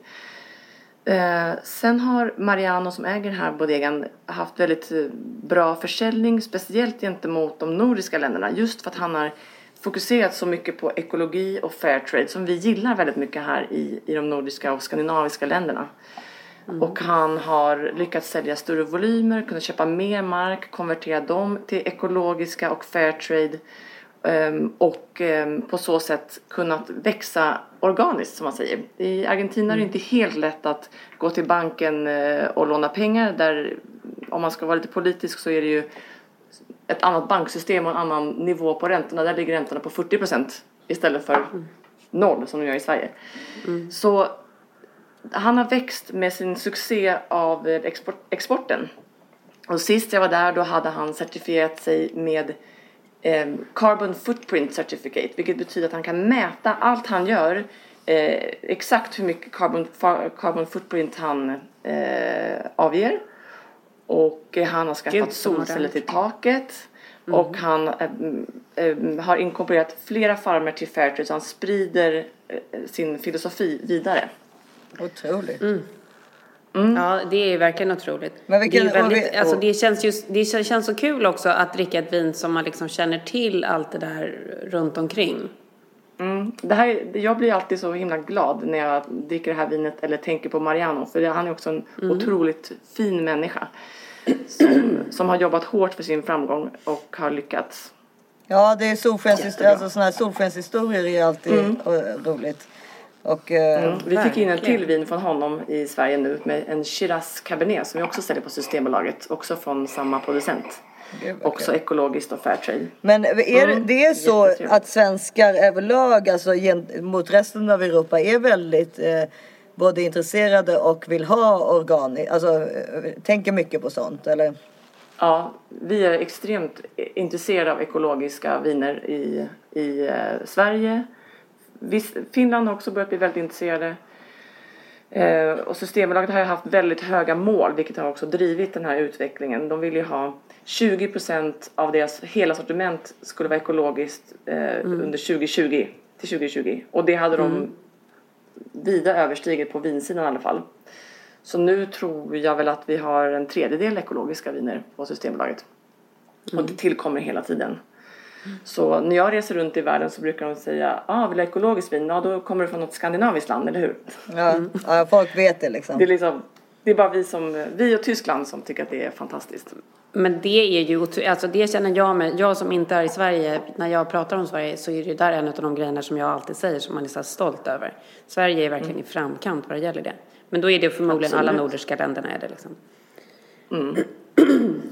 Eh, sen har Mariano som äger den här bodegan haft väldigt eh, bra försäljning, speciellt gentemot de nordiska länderna. Just för att han har fokuserat så mycket på ekologi och fair trade som vi gillar väldigt mycket här i, i de nordiska och skandinaviska länderna. Och han har lyckats sälja större volymer, kunnat köpa mer mark, konvertera dem till ekologiska och fair trade ehm, och ehm, på så sätt kunnat växa organiskt som man säger. I Argentina är det inte helt lätt att gå till banken eh, och låna pengar där om man ska vara lite politisk så är det ju ett annat banksystem och en annan nivå på räntorna. Där ligger räntorna på 40 procent istället för noll som de gör i Sverige. Så han har växt med sin succé av eh, export, exporten. Och sist jag var där då hade han certifierat sig med eh, Carbon Footprint Certificate vilket betyder att han kan mäta allt han gör eh, exakt hur mycket carbon, carbon footprint han eh, avger. Och eh, han har skaffat Gud, solceller till taket. Och han eh, eh, har inkorporerat flera farmer till Fairtrade så han sprider sin filosofi vidare. Otroligt. Ja, det är verkligen otroligt. Men vilken- det, är väldigt, alltså det, känns just, det känns så kul också att dricka ett vin som man liksom känner till allt det där runt omkring. Mm. Det här, jag blir alltid så himla glad när jag dricker det här vinet eller tänker på Mariano för han är också en otroligt fin människa. Som, *clears throat* som har jobbat hårt för sin framgång och har lyckats. Ja, det är solskenshistorier, alltså sådana här solskenshistorier är alltid eh, roligt. Och Mm. Vi fick in en till vin från honom i Sverige nu med en Shiraz Cabernet som vi också säljer på Systembolaget. Också från samma producent. vad Också ekologiskt och fairtrade. Men är det- det är så att svenskar överlag, alltså gentemot resten av Europa, är väldigt eh, både intresserade och vill ha organiskt, alltså eh, tänker mycket på sånt eller? Ja, vi är extremt intresserade av ekologiska viner i, i eh, Sverige. Visst, Finland har också börjat bli väldigt intresserade. Eh, och Systembolaget har ju haft väldigt höga mål vilket har också drivit den här utvecklingen. De vill ju ha 20% av deras hela sortiment skulle vara ekologiskt eh, under 2020 till 2020. Och det hade de vida överstigit på vinsidan i alla fall. Så nu tror jag väl att vi har en tredjedel ekologiska viner på Systembolaget. Och det tillkommer hela tiden. Så när jag reser runt i världen så brukar de säga ah, vill du ha ekologiskt vin? Ja, då kommer du från något skandinaviskt land, eller hur? Ja, ja folk vet det liksom. Det är, liksom, det är bara vi, som, vi och Tyskland som tycker att det är fantastiskt. Men det är ju, alltså det känner jag med, jag som inte är i Sverige, när jag pratar om Sverige så är det ju där en av de grejerna som jag alltid säger som man är så stolt över. Sverige är verkligen i framkant vad det gäller det. Men då är det förmodligen alla Absolut. nordiska länderna är det liksom. *clears throat*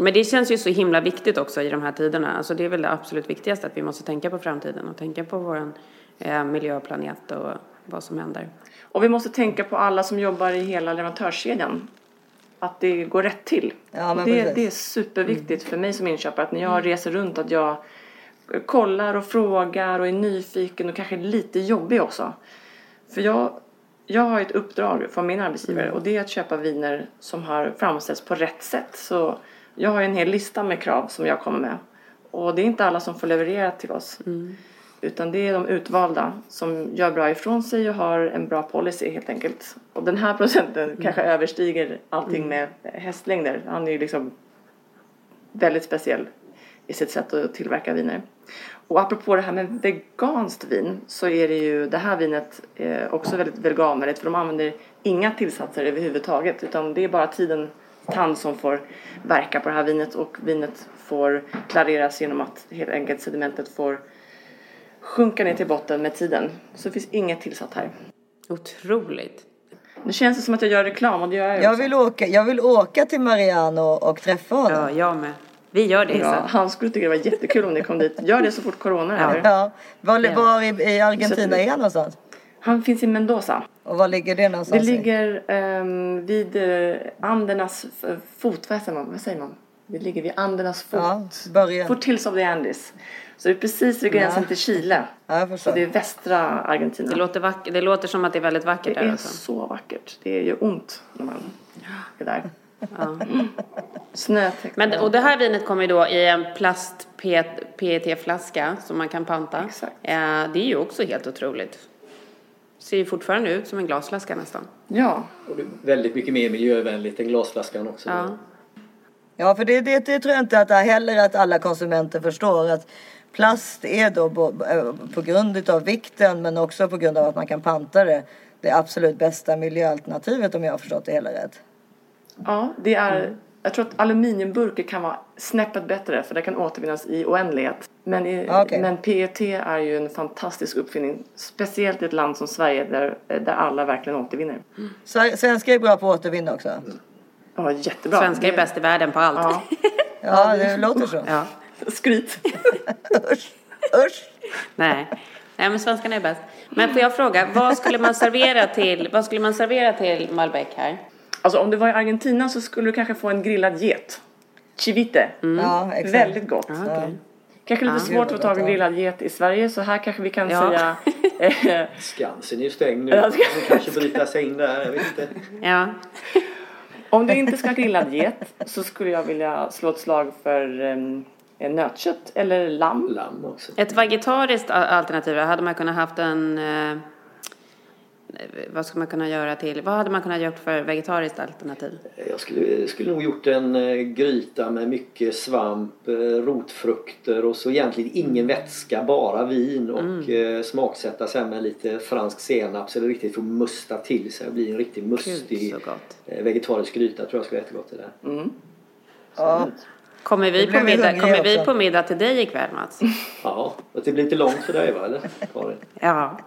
Men det känns ju så himla viktigt också i de här tiderna. Alltså det är väl det absolut viktigaste att vi måste tänka på framtiden och tänka på vår eh, miljö och planet och vad som händer. Och vi måste tänka på alla som jobbar i hela leverantörskedjan. Att det går rätt till. Ja, men det, det är superviktigt för mig som inköpare att när jag reser runt att jag kollar och frågar och är nyfiken och kanske lite jobbig också. För jag, jag har ett uppdrag från min arbetsgivare och det är att köpa viner som har framställts på rätt sätt. Så jag har en hel lista med krav som jag kommer med. Och det är inte alla som får leverera till oss. Utan det är de utvalda som gör bra ifrån sig och har en bra policy helt enkelt. Och den här procenten kanske överstiger allting med hästlängder. Han är ju liksom väldigt speciell i sitt sätt att tillverka viner. Och apropå det här med veganskt vin så är det ju det här vinet eh, också väldigt veganvänligt för de använder inga tillsatser överhuvudtaget utan det är bara tiden tand som får verka på det här vinet och vinet får klareras genom att helt enkelt sedimentet får sjunka ner till botten med tiden. Så det finns inget tillsatt här. Otroligt. Nu känns det som att jag gör reklam och det gör jag, Jag också. vill åka, jag vill åka till Mariano och träffa honom. Ja, jag med. Vi gör det Ja, han skulle tycka det var jättekul om ni kom dit. Gör det så fort corona är Ja. över. Ja. Var, var i, i Argentina är han någonstans? Han finns i Mendoza. Och var ligger det Det någonstans? i? ligger ehm, vid uh, Andernas fot, vad säger man? Vad säger man? Det ligger vid Andernas fot. Ja, början. Foothills of the Andes. Så det är precis vid gränsen Ja. till Chile. Ja, Så det är västra Argentina. Det låter, vack- det låter som att det är väldigt Det vackert där är alltså. så vackert. Det gör ont när man är där. Ja. Snötäckt. Men, och det här vinet kommer ju då i en plast PET-flaska som man kan panta. Exakt. Eh, det är ju också helt otroligt. Ser ju fortfarande ut som en glasflaska nästan. Ja. Och det är väldigt mycket mer miljövänligt än glasflaskan också. Ja. Ja, för det, det, det tror jag inte att heller att alla konsumenter förstår. Att plast är då bo- eh, på grund av vikten men också på grund av att man kan panta det det absolut bästa miljöalternativet om jag har förstått det hela rätt. Ja, det är... Jag tror att aluminiumburkar kan vara snäppet bättre för det kan återvinnas i oändlighet. Men, i, Okej. men PET är ju en fantastisk uppfinning. Speciellt i ett land som Sverige där, där alla verkligen återvinner. Sve- Svenskar är bra på att återvinna också. Ja, jättebra. Svenskar är bäst i världen på allt. Ja. *laughs* Ja, det låter så. Ja. Skryt. *laughs* Usch, usch. Nej. Nej, men svenskarna är bäst. Men får jag fråga, vad skulle man servera till, vad skulle man servera till Malbec här? Alltså om du var i Argentina så skulle du kanske få en grillad get. Chivite. Ja, exakt. Väldigt gott. Ja, okej. Kanske lite svårt att få tag i en grillad get i Sverige så här kanske vi kan Ja. säga *laughs* eh, Skansen är ju stängd nu. Man kanske bryta sig in där, jag vet inte. Ja. *laughs* Om du inte ska ha grillad get så skulle jag vilja slå ett slag för um, nötkött eller lamm. Lamm också. Ett vegetariskt alternativ, hade man kunnat haft en... Eh, vad ska man kunna göra till? Vad hade man kunnat gjort för vegetariskt alternativ? Jag skulle, skulle nog gjort en eh, gryta med mycket svamp, eh, rotfrukter och så egentligen ingen vätska, bara vin och eh, smaksätta sen med lite fransk senap så det riktigt får musta till sig och bli en riktigt mustig Gud, vegetarisk gryta tror jag skulle vara jättegott det där. Mm. Ja. Kommer vi, Det på middag, kommer vi på middag till dig ikväll Mats? *laughs* Ja, och det blir inte långt för dig va eller? Ja,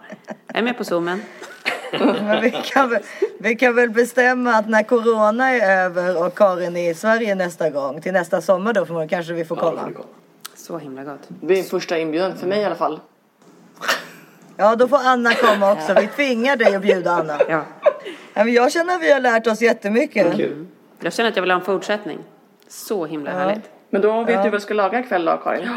jag är med på zoomen. *laughs* Men vi kan, väl, vi kan väl bestämma att när corona är över och Karin är i Sverige nästa gång, till nästa sommar då förmodligen, kanske vi får Ja, kolla. får vi kolla. Så himla gott. Det blir en första inbjudan för mig i alla fall. Ja, då får Anna komma också. Vi tvingar dig att bjuda Anna. Ja. Ja, men jag känner att vi har lärt oss jättemycket. Kul. Jag känner att jag vill ha en fortsättning. Så himla härligt. Men då vet du vad du ska laga ikväll då Karin?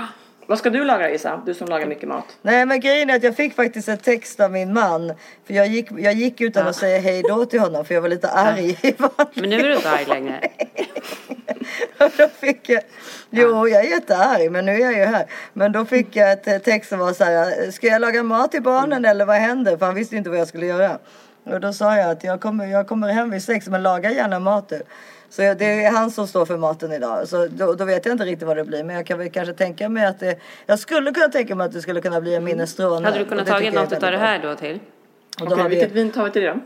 Vad ska du laga Isa? Du som lagar mycket mat. Nej men grejen är att jag fick faktiskt ett text av min man. För jag gick, jag gick utan att säga hej då till honom för jag var lite arg i Men nu är du inte arg längre. *laughs* Och då fick jag, jo jag är jättearg men nu är jag ju här. Men då fick jag ett eh, text som var så här, ska jag laga mat till barnen eller vad händer? För han visste inte vad jag skulle göra. Och då sa jag att jag kommer, jag kommer hem vid sex men laga gärna mat du. Så det är han som står för maten idag. Så då, då vet jag inte riktigt vad det blir. Men jag kan väl kanske tänka mig att det, jag skulle kunna tänka mig att det skulle kunna bli en minestrone. Hade du kunnat är något av det här bra. då till? Och då Okej, har vi- vilket vin tar vi till det då?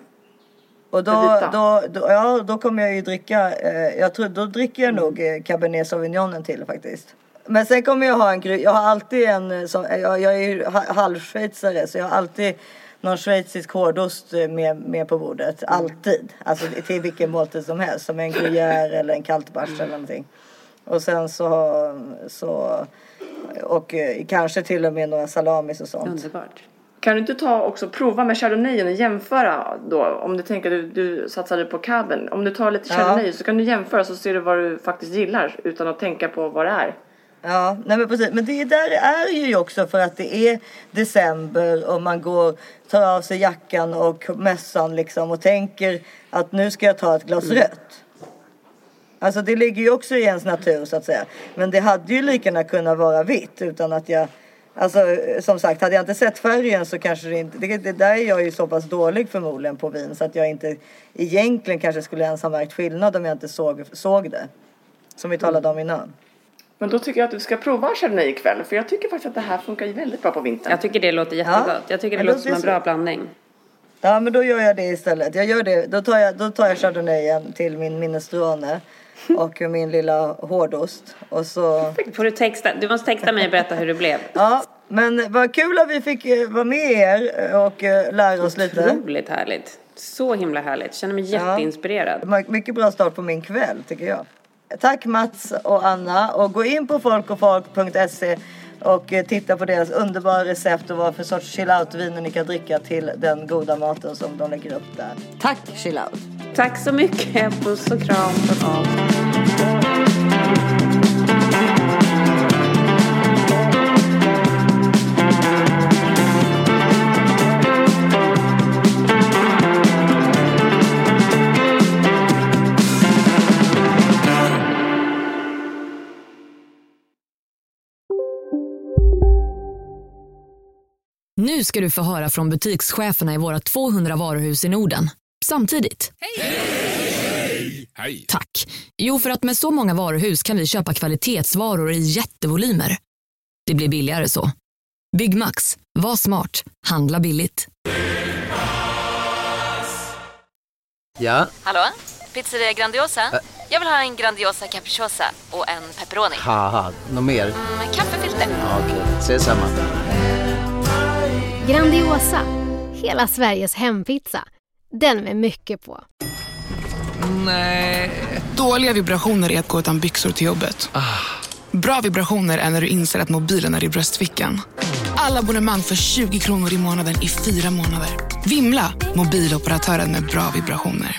och då, då, då, ja, då kommer jag ju dricka, eh, jag tror, då dricker jag nog eh, Cabernet Sauvignonen till faktiskt. Men sen kommer jag ha en jag har alltid en, eh, som, jag, jag är ju ha- halvschweizare så jag har alltid någon schweizisk hårdost eh, med, med på bordet. Alltid. Alltså till vilken måltid som helst. Som en gruyère eller en kaltbars eller någonting. Och sen så, så och eh, kanske till och med några salamis och sånt. Underbart. Kan du inte ta också prova med chardonnayen och jämföra då? Om du tänker du, du satsade på caben. Om du tar lite Ja. chardonnay så kan du jämföra så ser du vad du faktiskt gillar utan att tänka på vad det är. Ja, nej men precis. Men det där är ju också för att det är december och man går, tar av sig jackan och mössan liksom och tänker att nu ska jag ta ett glas rött. Alltså det ligger ju också i ens natur så att säga. Men det hade ju lika gärna kunnat vara vitt utan att jag Alltså som sagt, hade jag inte sett färgen så kanske det inte... Det, det där är jag ju så pass dålig förmodligen på vin så att jag inte egentligen kanske skulle ens ha märkt skillnad om jag inte såg, såg det. Som vi talade om innan. Men då tycker jag att du ska prova chardonnay ikväll för jag tycker faktiskt att det här funkar väldigt bra på vintern. Jag tycker det låter jättegott. Jag tycker det låter som en bra blandning. Ja men då gör jag det istället. Jag gör det. Då tar jag, då tar jag chardonnayen till min minestrone och min lilla hårdost. Och så... Får du, texta, du måste texta mig och berätta hur det blev. *laughs* Ja, men vad kul att vi fick eh, vara med er och eh, lära oss lite. Otroligt härligt. Så himla härligt. Känner mig jätteinspirerad. Mycket bra start på min kväll tycker jag. Tack Mats och Anna och gå in på folkochfolk.se och eh, titta på deras underbara recept och vad för sorts chill out-viner ni kan dricka till den goda maten som de lägger upp där. Tack chill out! Tack så mycket. Puss och kram från oss. Nu ska du få höra från butikscheferna i våra 200 varuhus i Norden. Samtidigt. Hej! Tack. Jo, för att med så många varuhus kan vi köpa kvalitetsvaror i jättevolymer. Det blir billigare så. Byggmax. Var smart. Handla billigt. Ja, Hallå? Pizzeria Grandiosa? Jag vill ha en Grandiosa capriciosa och en pepperoni. något mer? Med kaffefilter. Ja, Okej, ses samma. Grandiosa, hela Sveriges hempizza. Den med mycket på. Dåliga vibrationer är att gå utan byxor till jobbet. Bra vibrationer är när du inser att mobilen är i bröstfickan. Alla abonnemang för 20 kronor i månaden i fyra månader. Vimla! Mobiloperatören med bra vibrationer.